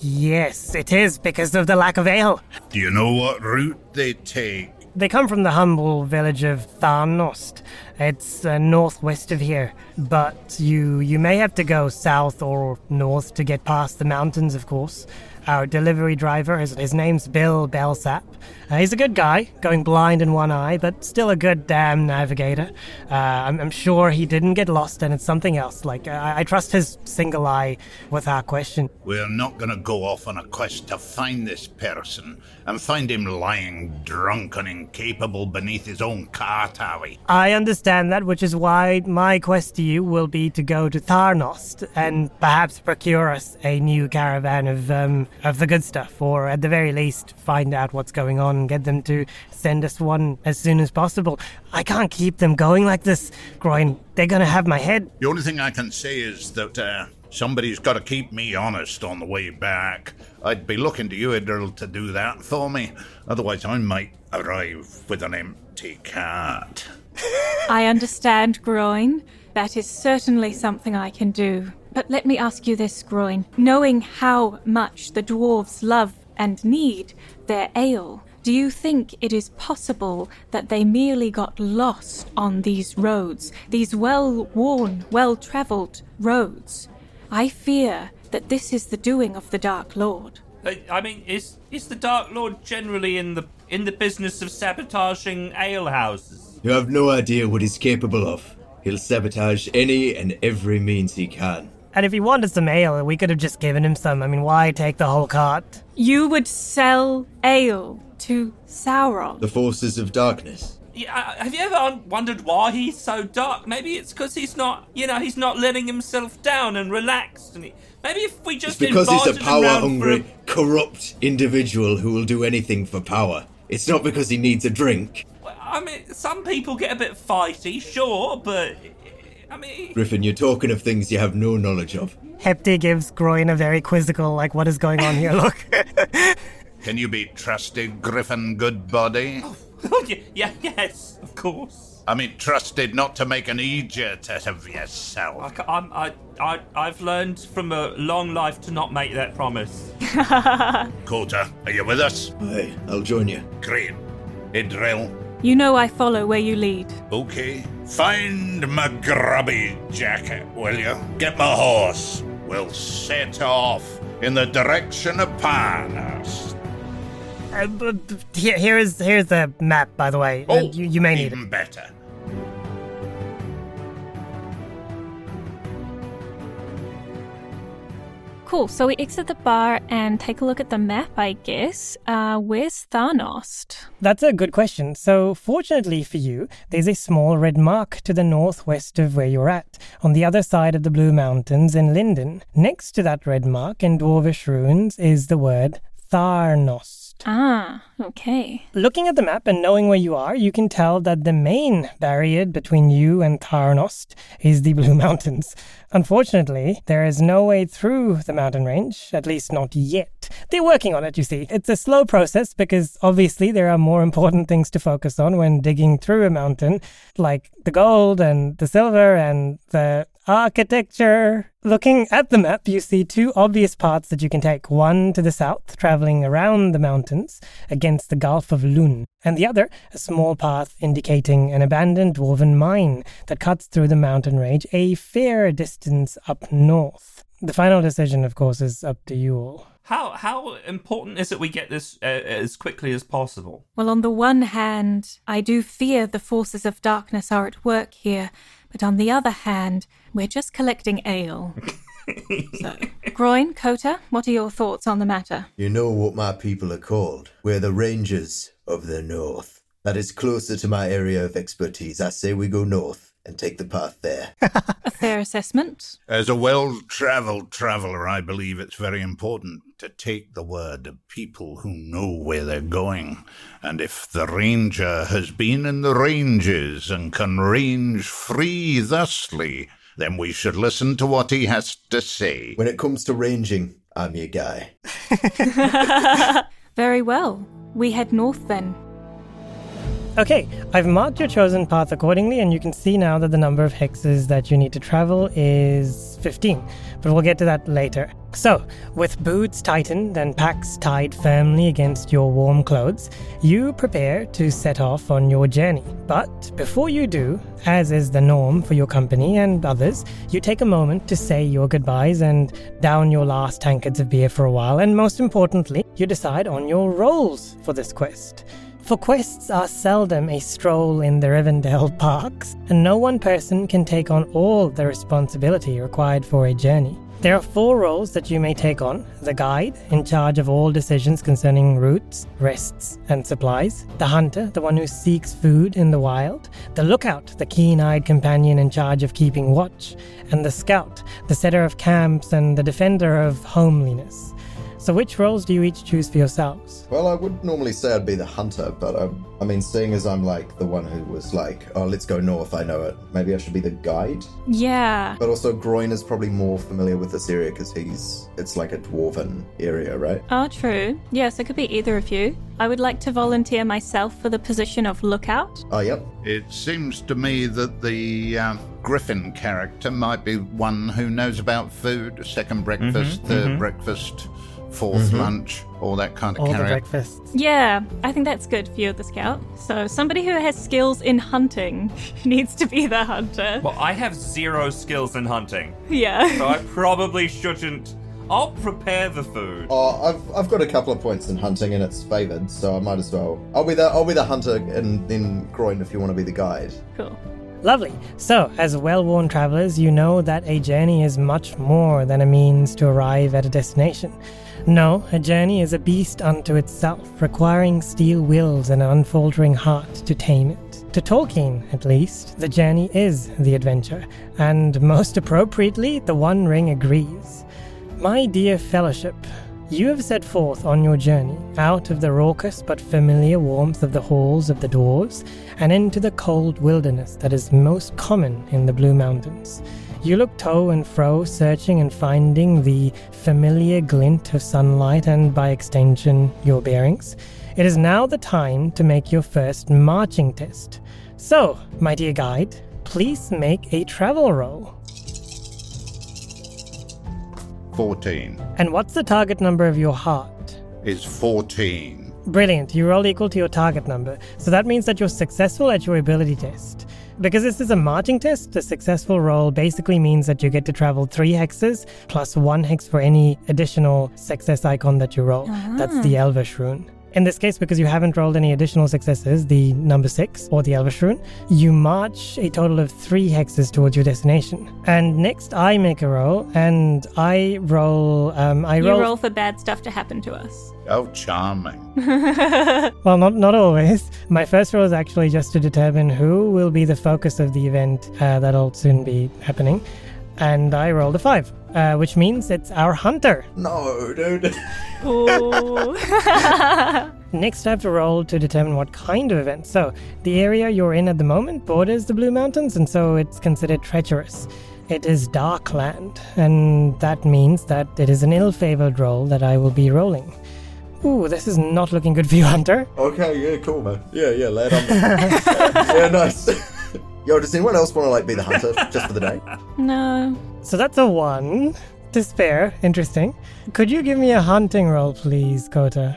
yes, it is because of the lack of ale. Do you know what route they take? They come from the humble village of Tharnost. It's uh, northwest of here, but you you may have to go south or north to get past the mountains. Of course, our delivery driver his, his name's Bill Belsap. Uh, he's a good guy, going blind in one eye, but still a good damn navigator. Uh, I'm, I'm sure he didn't get lost, and it's something else. Like I, I trust his single eye with our question. We're not going to go off on a quest to find this person and find him lying drunk and incapable beneath his own cart, are we? I understand that, which is why my quest to you will be to go to Tharnost and perhaps procure us a new caravan of um, of the good stuff, or at the very least, find out what's going on and get them to send us one as soon as possible. I can't keep them going like this, Groin. They're gonna have my head. The only thing I can say is that uh, somebody's got to keep me honest on the way back. I'd be looking to you, Idril, to do that for me. Otherwise, I might arrive with an empty cart. I understand, Groin. That is certainly something I can do. But let me ask you this, Groin. Knowing how much the dwarves love and need their ale, do you think it is possible that they merely got lost on these roads, these well worn, well travelled roads? I fear that this is the doing of the Dark Lord. Uh, I mean, is is the Dark Lord generally in the in the business of sabotaging alehouses? You have no idea what he's capable of. He'll sabotage any and every means he can. And if he wanted some ale, we could have just given him some. I mean, why take the whole cart? You would sell ale to Sauron. The forces of darkness. Yeah, have you ever wondered why he's so dark? Maybe it's because he's not, you know, he's not letting himself down and relaxed. And he, maybe if we It's just because he's a invited him round power for hungry, corrupt individual who will do anything for power. It's not because he needs a drink. Well, I mean, some people get a bit fighty, sure, but I mean, Griffin, you're talking of things you have no knowledge of. Hepty gives Groin a very quizzical, like, what is going on here? Look. Can you be trusted, Griffin Goodbody? oh, Oh, yeah, yeah, yes, of course. I mean, trusted not to make an idiot out of yourself. I, I'm, I, I, I've learned from a long life to not make that promise. Coulter, are you with us? Aye, I'll join you. Great. Idril, You know I follow where you lead. okay. Find my grubby jacket, will you? Get my horse. We'll set off in the direction of Parnas. Uh, b- b- here, here is here's the map, by the way. Uh, you, you may need it. even better. Cool. So we exit the bar and take a look at the map, I guess. Uh, where's Tharnost? That's a good question. So, fortunately for you, there's a small red mark to the northwest of where you're at, on the other side of the Blue Mountains in Lindon. Next to that red mark in Dwarvish runes is the word Tharnost. Ah, okay. Looking at the map and knowing where you are, you can tell that the main barrier between you and Tharnost is the Blue Mountains. Unfortunately, there is no way through the mountain range, at least not yet. They're working on it, you see. It's a slow process because obviously there are more important things to focus on when digging through a mountain, like the gold and the silver and the architecture. Looking at the map, you see two obvious paths that you can take. One to the south, traveling around the mountains against the Gulf of Lhûn, and the other, a small path indicating an abandoned dwarven mine that cuts through the mountain range a fair distance up north. The final decision, of course, is up to you all. How how important is it we get this uh, as quickly as possible? Well, on the one hand, I do fear the forces of darkness are at work here, but on the other hand, we're just collecting ale. so, Groin, Kota, what are your thoughts on the matter? You know what my people are called. We're the Rangers of the North. That is closer to my area of expertise. I say we go north and take the path there. A fair assessment? As a well traveled traveler, I believe it's very important to take the word of people who know where they're going. And if the ranger has been in the ranges and can range free thusly, then we should listen to what he has to say. when it comes to ranging, I'm your guy. Very well. We head north then. Okay, I've marked your chosen path accordingly, and you can see now that the number of hexes that you need to travel is 15, but we'll get to that later. So, with boots tightened and packs tied firmly against your warm clothes, you prepare to set off on your journey. But before you do, as is the norm for your company and others, you take a moment to say your goodbyes and down your last tankards of beer for a while, and most importantly, you decide on your roles for this quest. For quests are seldom a stroll in the Rivendell parks, and no one person can take on all the responsibility required for a journey. There are four roles that you may take on the guide, in charge of all decisions concerning routes, rests, and supplies, the hunter, the one who seeks food in the wild, the lookout, the keen eyed companion in charge of keeping watch, and the scout, the setter of camps and the defender of homeliness. So, which roles do you each choose for yourselves? Well, I would normally say I'd be the hunter, but um, I mean, seeing as I'm like the one who was like, oh, let's go north, I know it. Maybe I should be the guide. Yeah. But also, Groin is probably more familiar with this area because he's, it's like a dwarven area, right? Oh, true. Yes, it could be either of you. I would like to volunteer myself for the position of lookout. Oh, yep. It seems to me that the uh, Griffin character might be one who knows about food, second breakfast, 3rd breakfast, 4th mm-hmm. lunch, all that kind of All the carry. breakfasts. Yeah, I think that's good for you, the scout. So, somebody who has skills in hunting needs to be the hunter. Well, I have zero skills in hunting, Yeah. so I probably shouldn't. I'll prepare the food. Oh, I've, I've got a couple of points in hunting and it's favored, so I might as well. I'll be the I'll be the hunter and then Groin if you want to be the guide. Cool. Lovely. So, as well worn travelers, you know that a journey is much more than a means to arrive at a destination. No, a journey is a beast unto itself, requiring steel wills and an unfaltering heart to tame it. To Tolkien, at least, the journey is the adventure, and most appropriately, the One Ring agrees. My dear fellowship, You have set forth on your journey out of the raucous but familiar warmth of the halls of the dwarves and into the cold wilderness that is most common in the Blue Mountains. You look to and fro, searching and finding the familiar glint of sunlight and, by extension, your bearings. It is now the time to make your first marching test. So, my dear guide, please make a travel roll. 14 And what's the target number of your heart? is 14. Brilliant. You roll equal to your target number. So that means that you're successful at your ability test. Because this is a marching test, the successful roll basically means that you get to travel three hexes plus one hex for any additional success icon that you roll. That's ah. the Elvish rune. In this case, because you haven't rolled any additional successes, the number six or the Elvish rune, you march a total of three hexes towards your destination. And next, I make a roll, and I roll. Um, I You roll. roll for bad stuff to happen to us. Oh, charming. Well, not not always. My first roll is actually just to determine who will be the focus of the event uh, that'll soon be happening, and I rolled a five, uh, which means it's our hunter. No, dude. Ooh. Next, I have to roll to determine what kind of event. So, the area you're in at the moment borders the Blue Mountains, and so it's considered treacherous. It is dark land, and that means that it is an ill-favored roll that I will be rolling. Ooh, this is not looking good for you, Hunter. okay, yeah, cool, man. Yeah, yeah, lad. I'm yeah, nice. Yo, does anyone else want to like be the hunter just for the day? no. So that's a one to spare. Interesting. Could you give me a hunting roll, please, Kota?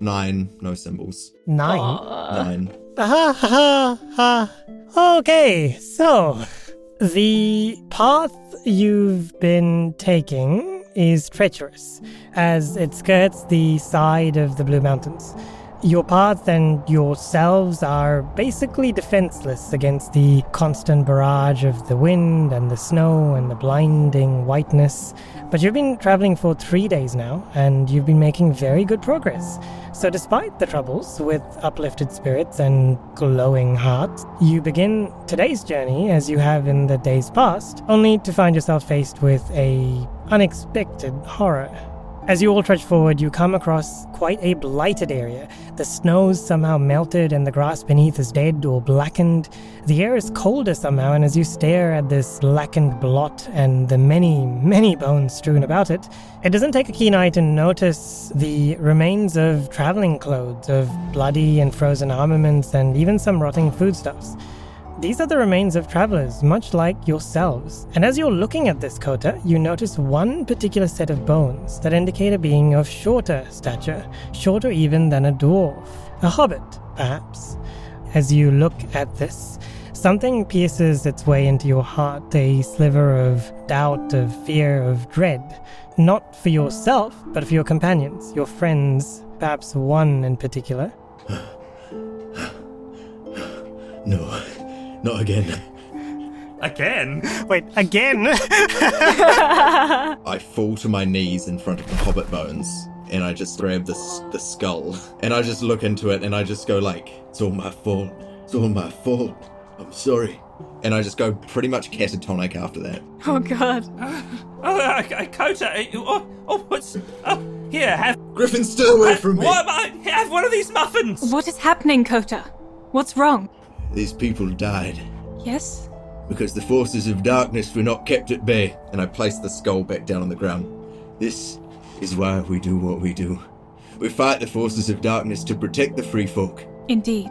Nine, no symbols. Nine. Nine. Ha ha ha. Okay, so the path you've been taking is treacherous, as it skirts the side of the Blue Mountains. Your path and yourselves are basically defenseless against the constant barrage of the wind and the snow and the blinding whiteness. But you've been traveling for three days now, and you've been making very good progress. So, despite the troubles with uplifted spirits and glowing hearts, you begin today's journey as you have in the days past, only to find yourself faced with a unexpected horror. As you all trudge forward, you come across quite a blighted area. The snow's somehow melted and the grass beneath is dead or blackened. The air is colder somehow, and as you stare at this blackened blot and the many, many bones strewn about it, it doesn't take a keen eye to notice the remains of traveling clothes, of bloody and frozen armaments, and even some rotting foodstuffs. These are the remains of travelers, much like yourselves. And as you're looking at this Kota, you notice one particular set of bones that indicate a being of shorter stature, shorter even than a dwarf, a hobbit, perhaps. As you look at this, something pierces its way into your heart, a sliver of doubt, of fear, of dread. Not for yourself, but for your companions, your friends, perhaps one in particular. No, not again. Again? Wait, again? I fall to my knees in front of the hobbit bones, and I just grab the the skull, and I just look into it, and I just go like, "It's all my fault. It's all my fault. I'm sorry." And I just go pretty much catatonic after that. Oh god. Oh, uh, uh, Kota, uh, oh, oh, what's. Oh, here, have. Griffin, stay away from me. What am I? Have one of these muffins! What is happening, Kota? What's wrong? These people died Yes? because the forces of darkness were not kept at bay. And I placed the skull back down on the ground. This is why we do what we do. We fight the forces of darkness to protect the free folk. Indeed.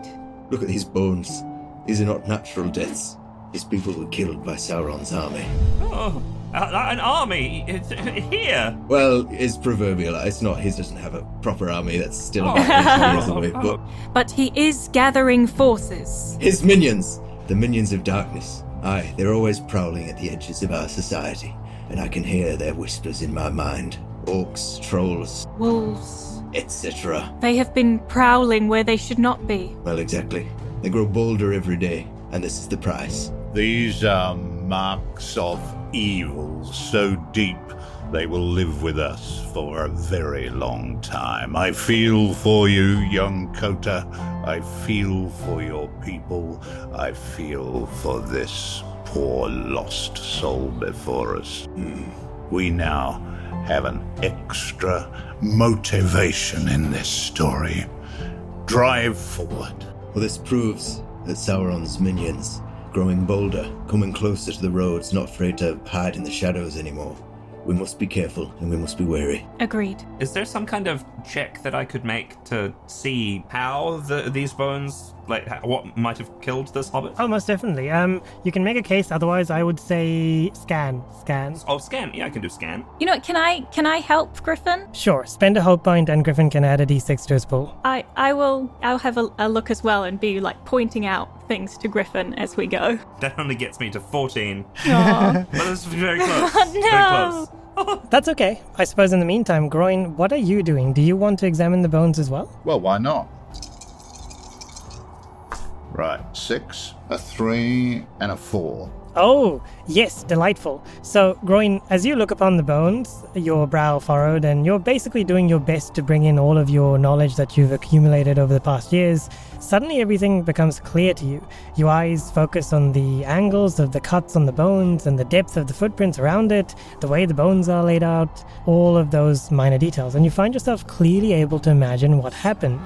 Look at these bones. These are not natural deaths. These people were killed by Sauron's army. Oh, uh, an army it's, here! Well, it's proverbial. It's not. He doesn't have a proper army. That's still about 20 years away. But But he is gathering forces. his minions, the minions of darkness. Aye, they're always prowling at the edges of our society, and I can hear their whispers in my mind. Orcs, trolls, Wolves. etc. They have been prowling where they should not be. Well, exactly. They grow bolder every day, and this is the price. These are marks of evil so deep they will live with us for a very long time. I feel for you, young Kota. I feel for your people. I feel for this poor lost soul before us. Hmm. We now have an extra motivation in this story. Drive forward. Well, this proves that Sauron's minions, growing bolder, coming closer to the roads, not afraid to hide in the shadows anymore. We must be careful and we must be wary. Agreed. Is there some kind of check that I could make to see how the, these bones, like what might have killed this hobbit? Oh, most definitely. Um, you can make a case. Otherwise, I would say scan, scan. Oh, scan. Yeah, I can do scan. You know, what, can I can I help Griffin? Sure. Spend a hope point, and Griffin can add a d6 to his pool. I I will I'll have a, a look as well and be like pointing out things to Griffin as we go. That only gets me to 14. Aw. But it's very close. Oh, Very no. close. That's okay. I suppose in the meantime, Groin, what are you doing? Do you want to examine the bones as well? Well, why not? Right, six, a three, and a four. Oh, yes, delightful. So, Groin, as you look upon the bones, your brow furrowed, and you're basically doing your best to bring in all of your knowledge that you've accumulated over the past years, suddenly everything becomes clear to you. Your eyes focus on the angles of the cuts on the bones and the depth of the footprints around it, the way the bones are laid out, all of those minor details, and you find yourself clearly able to imagine what happened.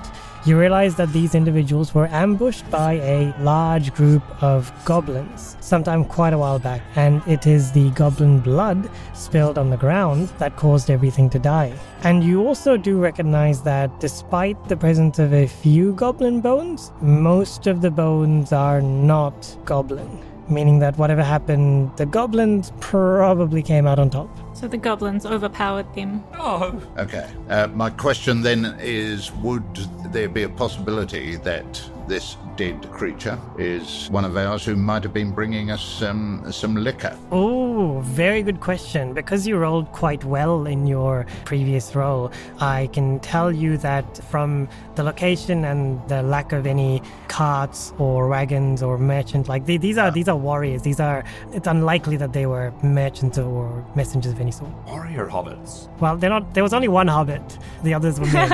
You realize that these individuals were ambushed by a large group of goblins sometime quite a while back, and it is the goblin blood spilled on the ground that caused everything to die. And you also do recognize that despite the presence of a few goblin bones, most of the bones are not goblin, meaning that whatever happened, the goblins probably came out on top. So the goblins overpowered them. Oh, Okay. Uh, my question then is would there be a possibility that this dead creature is one of ours who might have been bringing us um, some liquor? Oh, very good question. Because you rolled quite well in your previous roll, I can tell you that from the location and the lack of any carts or wagons or merchants, like the- these are these are warriors. These are it's unlikely that they were merchants or messengers of any sort. warrior hobbits. Well, they're not. There was only one hobbit. The others were men.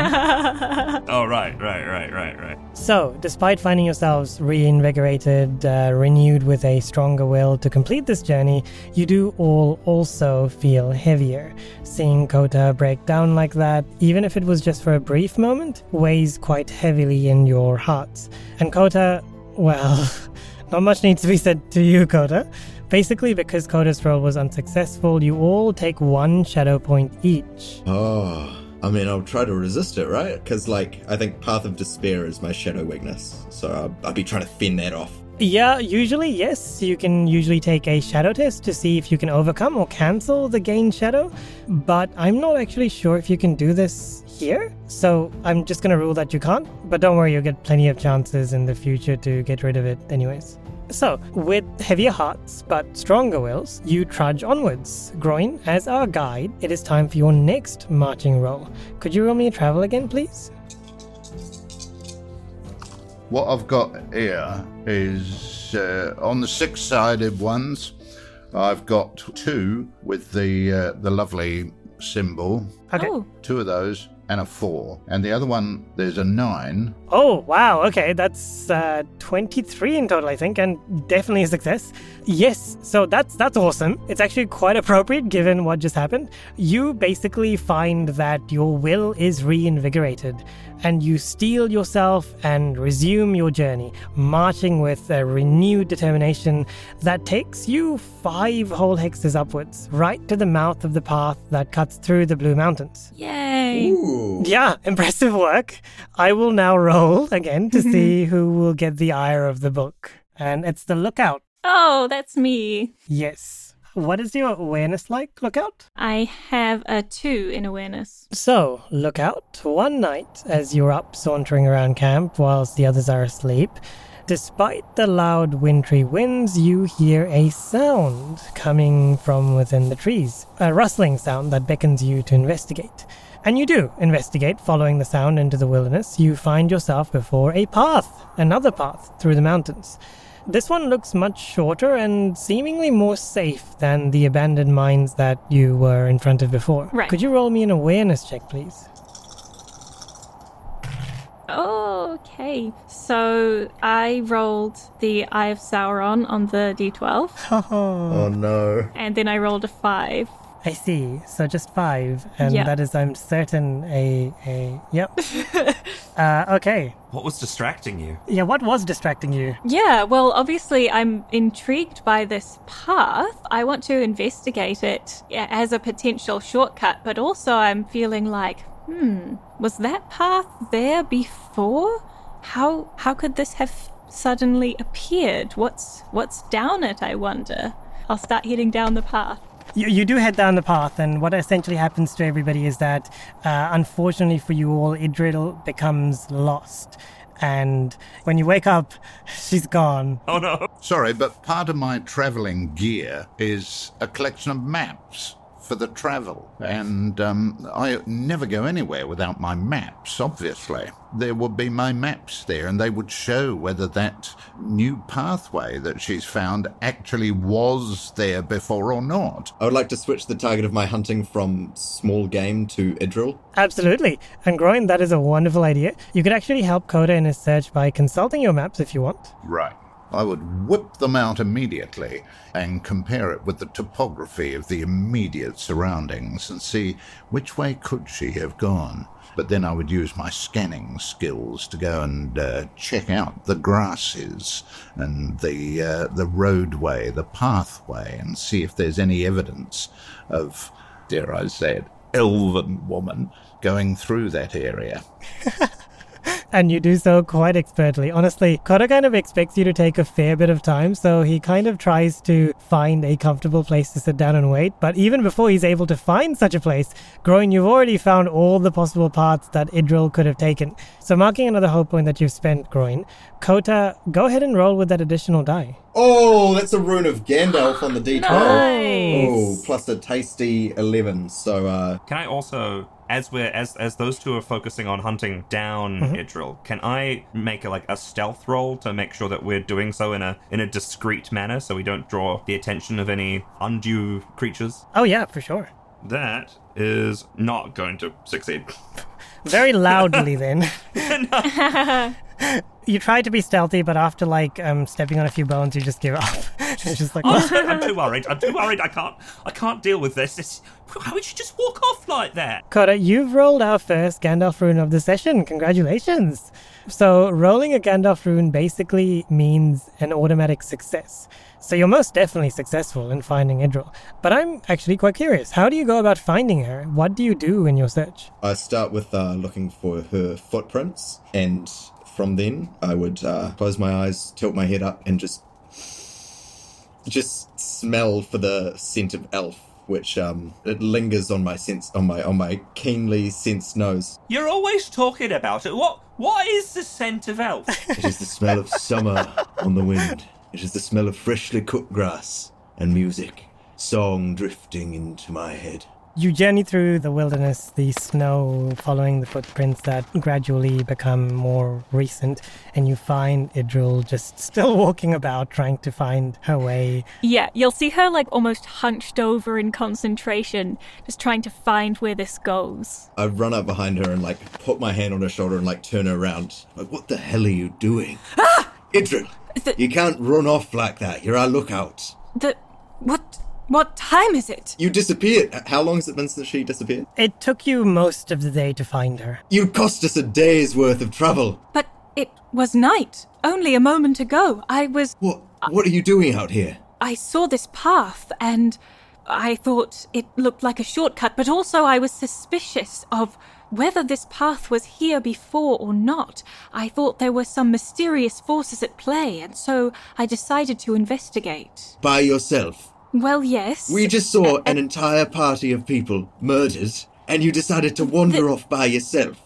Oh, right, right, right, right, right. So, despite finding yourselves reinvigorated, uh, renewed with a stronger will to complete this journey, you do all also feel heavier. Seeing Kota break down like that, even if it was just for a brief moment, weighs quite heavily in your hearts. And Kota, well, not much needs to be said to you, Kota. Basically, because Kota's role was unsuccessful, you all take one shadow point each. Oh, I mean, I'll try to resist it, right? Because, like, I think Path of Despair is my shadow weakness. So I'll, I'll be trying to fend that off. Yeah, usually, yes. You can usually take a shadow test to see if you can overcome or cancel the gain shadow, but I'm not actually sure if you can do this here. So I'm just gonna rule that you can't, but don't worry, you'll get plenty of chances in the future to get rid of it, anyways. So, with heavier hearts but stronger wills, you trudge onwards. Groin, as our guide, it is time for your next marching roll. Could you roll me a travel again, please? What I've got here is uh, on the six sided ones, I've got two with the, uh, the lovely symbol, Okay. Oh, two of those, and a four. And the other one, there's a nine. Oh, wow. Okay, that's uh, 23 in total, I think, and definitely a success. Yes, so that's that's awesome. It's actually quite appropriate given what just happened. You basically find that your will is reinvigorated, and you steel yourself and resume your journey, marching with a renewed determination that takes you five whole hexes upwards, right to the mouth of the path that cuts through the Blue Mountains. Yay! Ooh. Yeah, impressive work. I will now roll again to see who will get the ire of the book. And it's the lookout. Oh, that's me. Yes. What is your awareness like, lookout? I have a two in awareness. So, lookout, one night as you're up sauntering around camp whilst the others are asleep, despite the loud wintry winds, you hear a sound coming from within the trees. A rustling sound that beckons you to investigate. And you do investigate, following the sound into the wilderness. You find yourself before a path, another path through the mountains. This one looks much shorter and seemingly more safe than the abandoned mines that you were in front of before. Right. Could you roll me an awareness check, please? Okay, so I rolled the Eye of Sauron on the d12, Oh no. and then I rolled a five. I see. So just five, and Yeah. that is, I'm certain, a a yep. uh, okay. What was distracting you? Yeah. What was distracting you? Yeah, well, obviously, I'm intrigued by this path. I want to investigate it as a potential shortcut, but also I'm feeling like, hmm, was that path there before? How how could this have suddenly appeared? What's what's down it? I wonder. I'll start heading down the path. You, you do head down the path, and what essentially happens to everybody is that, uh, unfortunately for you all, Idril becomes lost. And when you wake up, she's gone. Oh no. Sorry, but part of my travelling gear is a collection of maps for the travel. And um, I never go anywhere without my maps, obviously. There would be my maps there, and they would show whether that new pathway that she's found actually was there before or not. I would like to switch the target of my hunting from small game to Idril. Absolutely. And Groin, that is a wonderful idea. You could actually help Kota in his search by consulting your maps if you want. Right. I would whip them out immediately and compare it with the topography of the immediate surroundings and see which way could she have gone. But then I would use my scanning skills to go and uh, check out the grasses and the uh, the roadway, the pathway, and see if there's any evidence of, dare I say it, elven woman going through that area. And you do so quite expertly. Honestly, Kota kind of expects you to take a fair bit of time, so he kind of tries to find a comfortable place to sit down and wait. But even before he's able to find such a place, Groin, you've already found all the possible paths that Idril could have taken. So, marking another hope point that you've spent, Groin, Kota, go ahead and roll with that additional die. Oh, that's a rune of Gandalf on the D12. Nice. Oh, plus a tasty 11. So, uh, Can I also, as we're as as those two are focusing on hunting down mm-hmm. Idril, can I make a, like a stealth roll to make sure that we're doing so in a in a discreet manner, so we don't draw the attention of any undue creatures? Oh, yeah, for sure. That is not going to succeed. Very loudly, then. you try to be stealthy, but after like um, stepping on a few bones, you just give up. it's just like, I'm too worried. I'm too worried. I can't. I can't deal with this. It's, how would you just walk off like that? Kota, you've rolled our first Gandalf rune of the session. Congratulations. So, rolling a Gandalf rune basically means an automatic success. So, you're most definitely successful in finding Idril. But I'm actually quite curious. How do you go about finding her? What do you do in your search? I start with uh, looking for her footprints, and from then I would uh, close my eyes, tilt my head up, and just just smell for the scent of elf, which um, it lingers on my sense on my on my keenly sensed nose. You're always talking about it. What? What is the scent of elf? It is the smell of summer on the wind. It is the smell of freshly cut grass and music. Song drifting into my head. You journey through the wilderness, the snow, following the footprints that gradually become more recent, and you find Idril just still walking about trying to find her way. Yeah, you'll see her like almost hunched over in concentration, just trying to find where this goes. I run up behind her and like put my hand on her shoulder and like turn her around. Like, what the hell are you doing? Ah! Idril! You can't run off like that. You're our lookout. The. What. What time is it? You disappeared. How long has it been since she disappeared? It took you most of the day to find her. You cost us a day's worth of trouble. But it was night. Only a moment ago. I was. What? What are you doing out here? I saw this path and I thought it looked like a shortcut, but also I was suspicious of whether this path was here before or not. I thought there were some mysterious forces at play, and so I decided to investigate. By yourself. Well, yes. We just saw uh, uh, an entire party of people murdered, and you decided to wander off by yourself.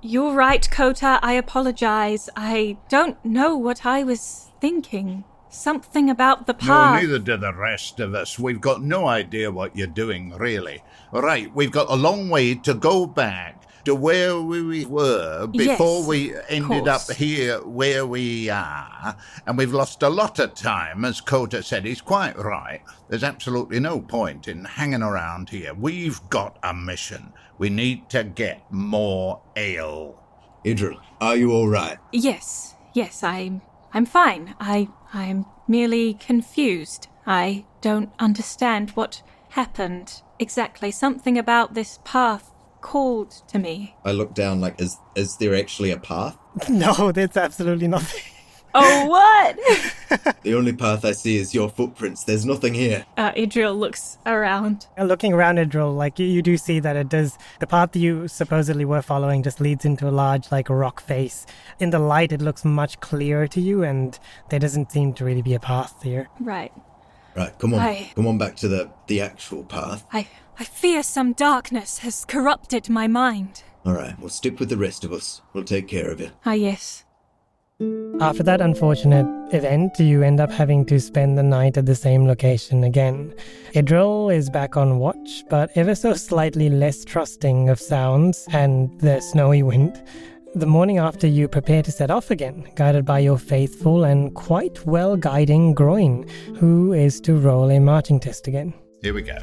You're right, Kota. I apologize. I don't know what I was thinking. Something about the path. No, neither do the rest of us. We've got no idea what you're doing, really. Right, we've got a long way to go back to where we were before Yes, we ended up here where we are, and we've lost a lot of time, as Kota said. He's quite right. There's absolutely no point in hanging around here. We've got a mission. We need to get more ale. Idril, are you alright? Yes, yes, I'm I'm fine. I I'm merely confused. I don't understand what happened. exactly. Something about this path called to me. I look down like, is is there actually a path? No, there's absolutely nothing. Oh, what? The only path I see is your footprints. There's nothing here. uh, Idril looks around. Uh, Looking around Idril, like you, you do see that it does. The path you supposedly were following just leads into a large, like, rock face. In the light, it looks much clearer to you, and there doesn't seem to really be a path here. Right. Right, come on. Aye. Come on back to the, the actual path. I, I fear some darkness has corrupted my mind. All right, we'll stick with the rest of us. We'll take care of you. Ah, yes. After that unfortunate event, you end up having to spend the night at the same location again. Idril is back on watch, but ever so slightly less trusting of sounds and the snowy wind. The morning after, you prepare to set off again, guided by your faithful and quite well guiding Groin, who is to roll a marching test again. Here we go.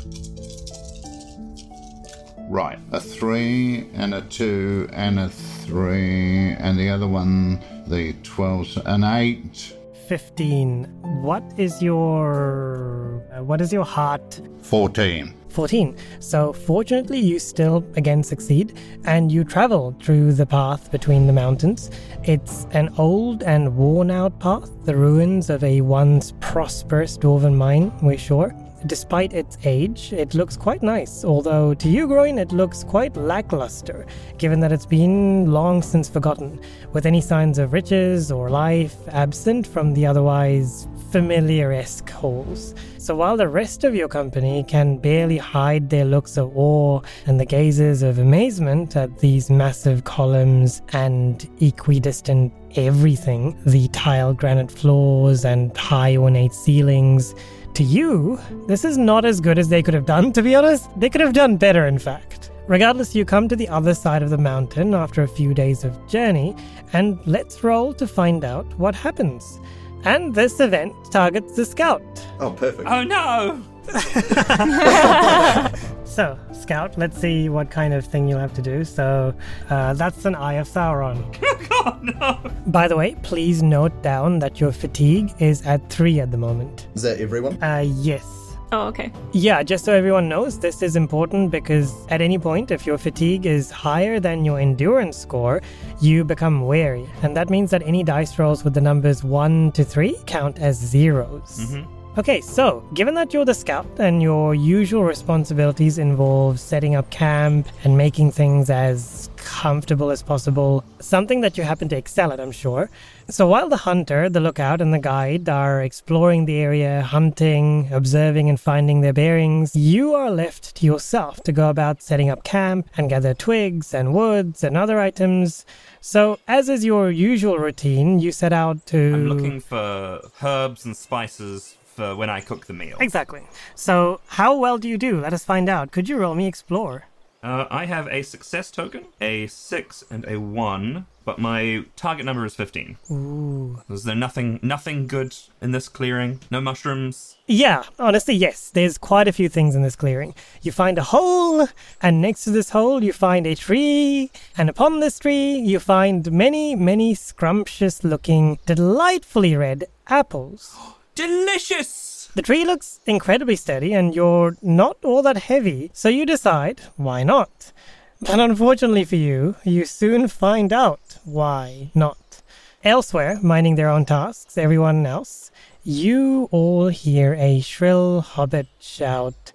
Right, a three and a two and a three, and the other one, the 12, an eight, 15. What is your. uh, what is your heart 14. 14. So, fortunately, you still again succeed, and you travel through the path between the mountains. It's an old and worn out path, the ruins of a once prosperous dwarven mine, we're sure. Despite its age, it looks quite nice, although to you, Groin, it looks quite lackluster, given that it's been long since forgotten, with any signs of riches or life absent from the otherwise familiar esque halls. So while the rest of your company can barely hide their looks of awe and the gazes of amazement at these massive columns and equidistant everything, the tiled granite floors and high ornate ceilings, to you, this is not as good as they could have done, to be honest. They could have done better, in fact. Regardless, you come to the other side of the mountain after a few days of journey, and let's roll to find out what happens. And this event targets the scout. Oh, perfect. Oh no! So, Scout, let's see what kind of thing you'll have to do. So, uh, that's an Eye of Sauron. Oh no! By the way, please note down that your fatigue is at 3 at the moment. Is that everyone? Uh, yes. Oh, okay. Yeah, just so everyone knows, this is important because at any point, if your fatigue is higher than your endurance score, you become wary. And that means that any dice rolls with the numbers 1 to 3 count as zeros. Okay, so given that you're the scout and your usual responsibilities involve setting up camp and making things as comfortable as possible, something that you happen to excel at, I'm sure. So while the hunter, the lookout, and the guide are exploring the area, hunting, observing, and finding their bearings, you are left to yourself to go about setting up camp and gather twigs and woods and other items. So, as is your usual routine, you set out to. I'm looking for herbs and spices for when I cook the meal. Exactly. So, how well do you do? Let us find out. Could you roll me explore? Uh, I have a success token, a six and a one, but my target number is fifteen. Ooh. Is there nothing, nothing good in this clearing? No mushrooms. Yeah, honestly, yes. There's quite a few things in this clearing. You find a hole, and next to this hole, you find a tree, and upon this tree, you find many, many scrumptious looking, delightfully red apples. Delicious. The tree looks incredibly steady, and you're not all that heavy, so you decide, why not? But unfortunately for you, you soon find out why not. Elsewhere, minding their own tasks, everyone else, you all hear a shrill hobbit shout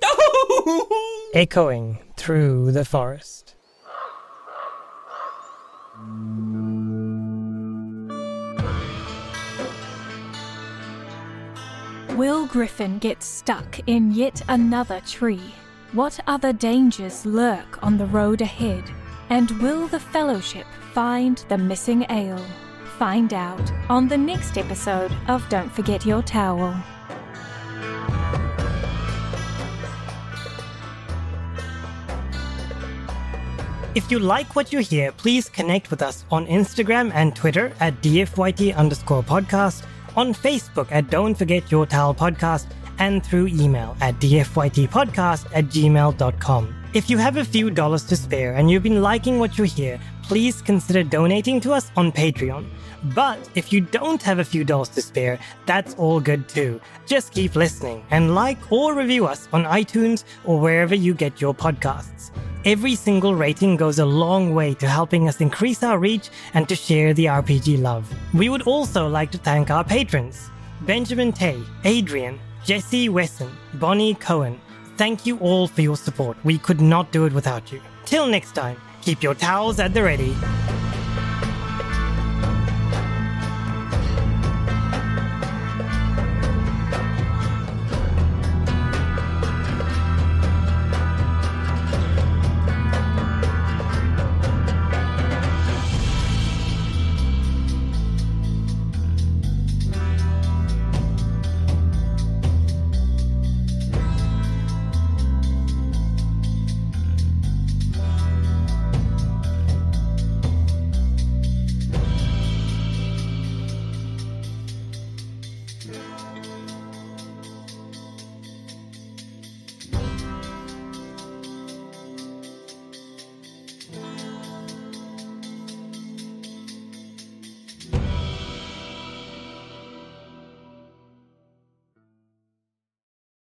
echoing through the forest. Will Griffin get stuck in yet another tree? What other dangers lurk on the road ahead? And will the Fellowship find the missing ale? Find out on the next episode of Don't Forget Your Towel. If you like what you hear, please connect with us on Instagram and Twitter at DFYT underscore podcast, on Facebook at Don't Forget Your Towel podcast, and through email at dfytpodcast at gmail.com. If you have a few dollars to spare and you've been liking what you hear, please consider donating to us on Patreon. But if you don't have a few dollars to spare, that's all good too. Just keep listening and like or review us on iTunes or wherever you get your podcasts. Every single rating goes a long way to helping us increase our reach and to share the RPG love. We would also like to thank our patrons Benjamin Tay, Adrian, Jesse Wesson, Bonnie Cohen. Thank you all for your support. We could not do it without you. Till next time, keep your towels at the ready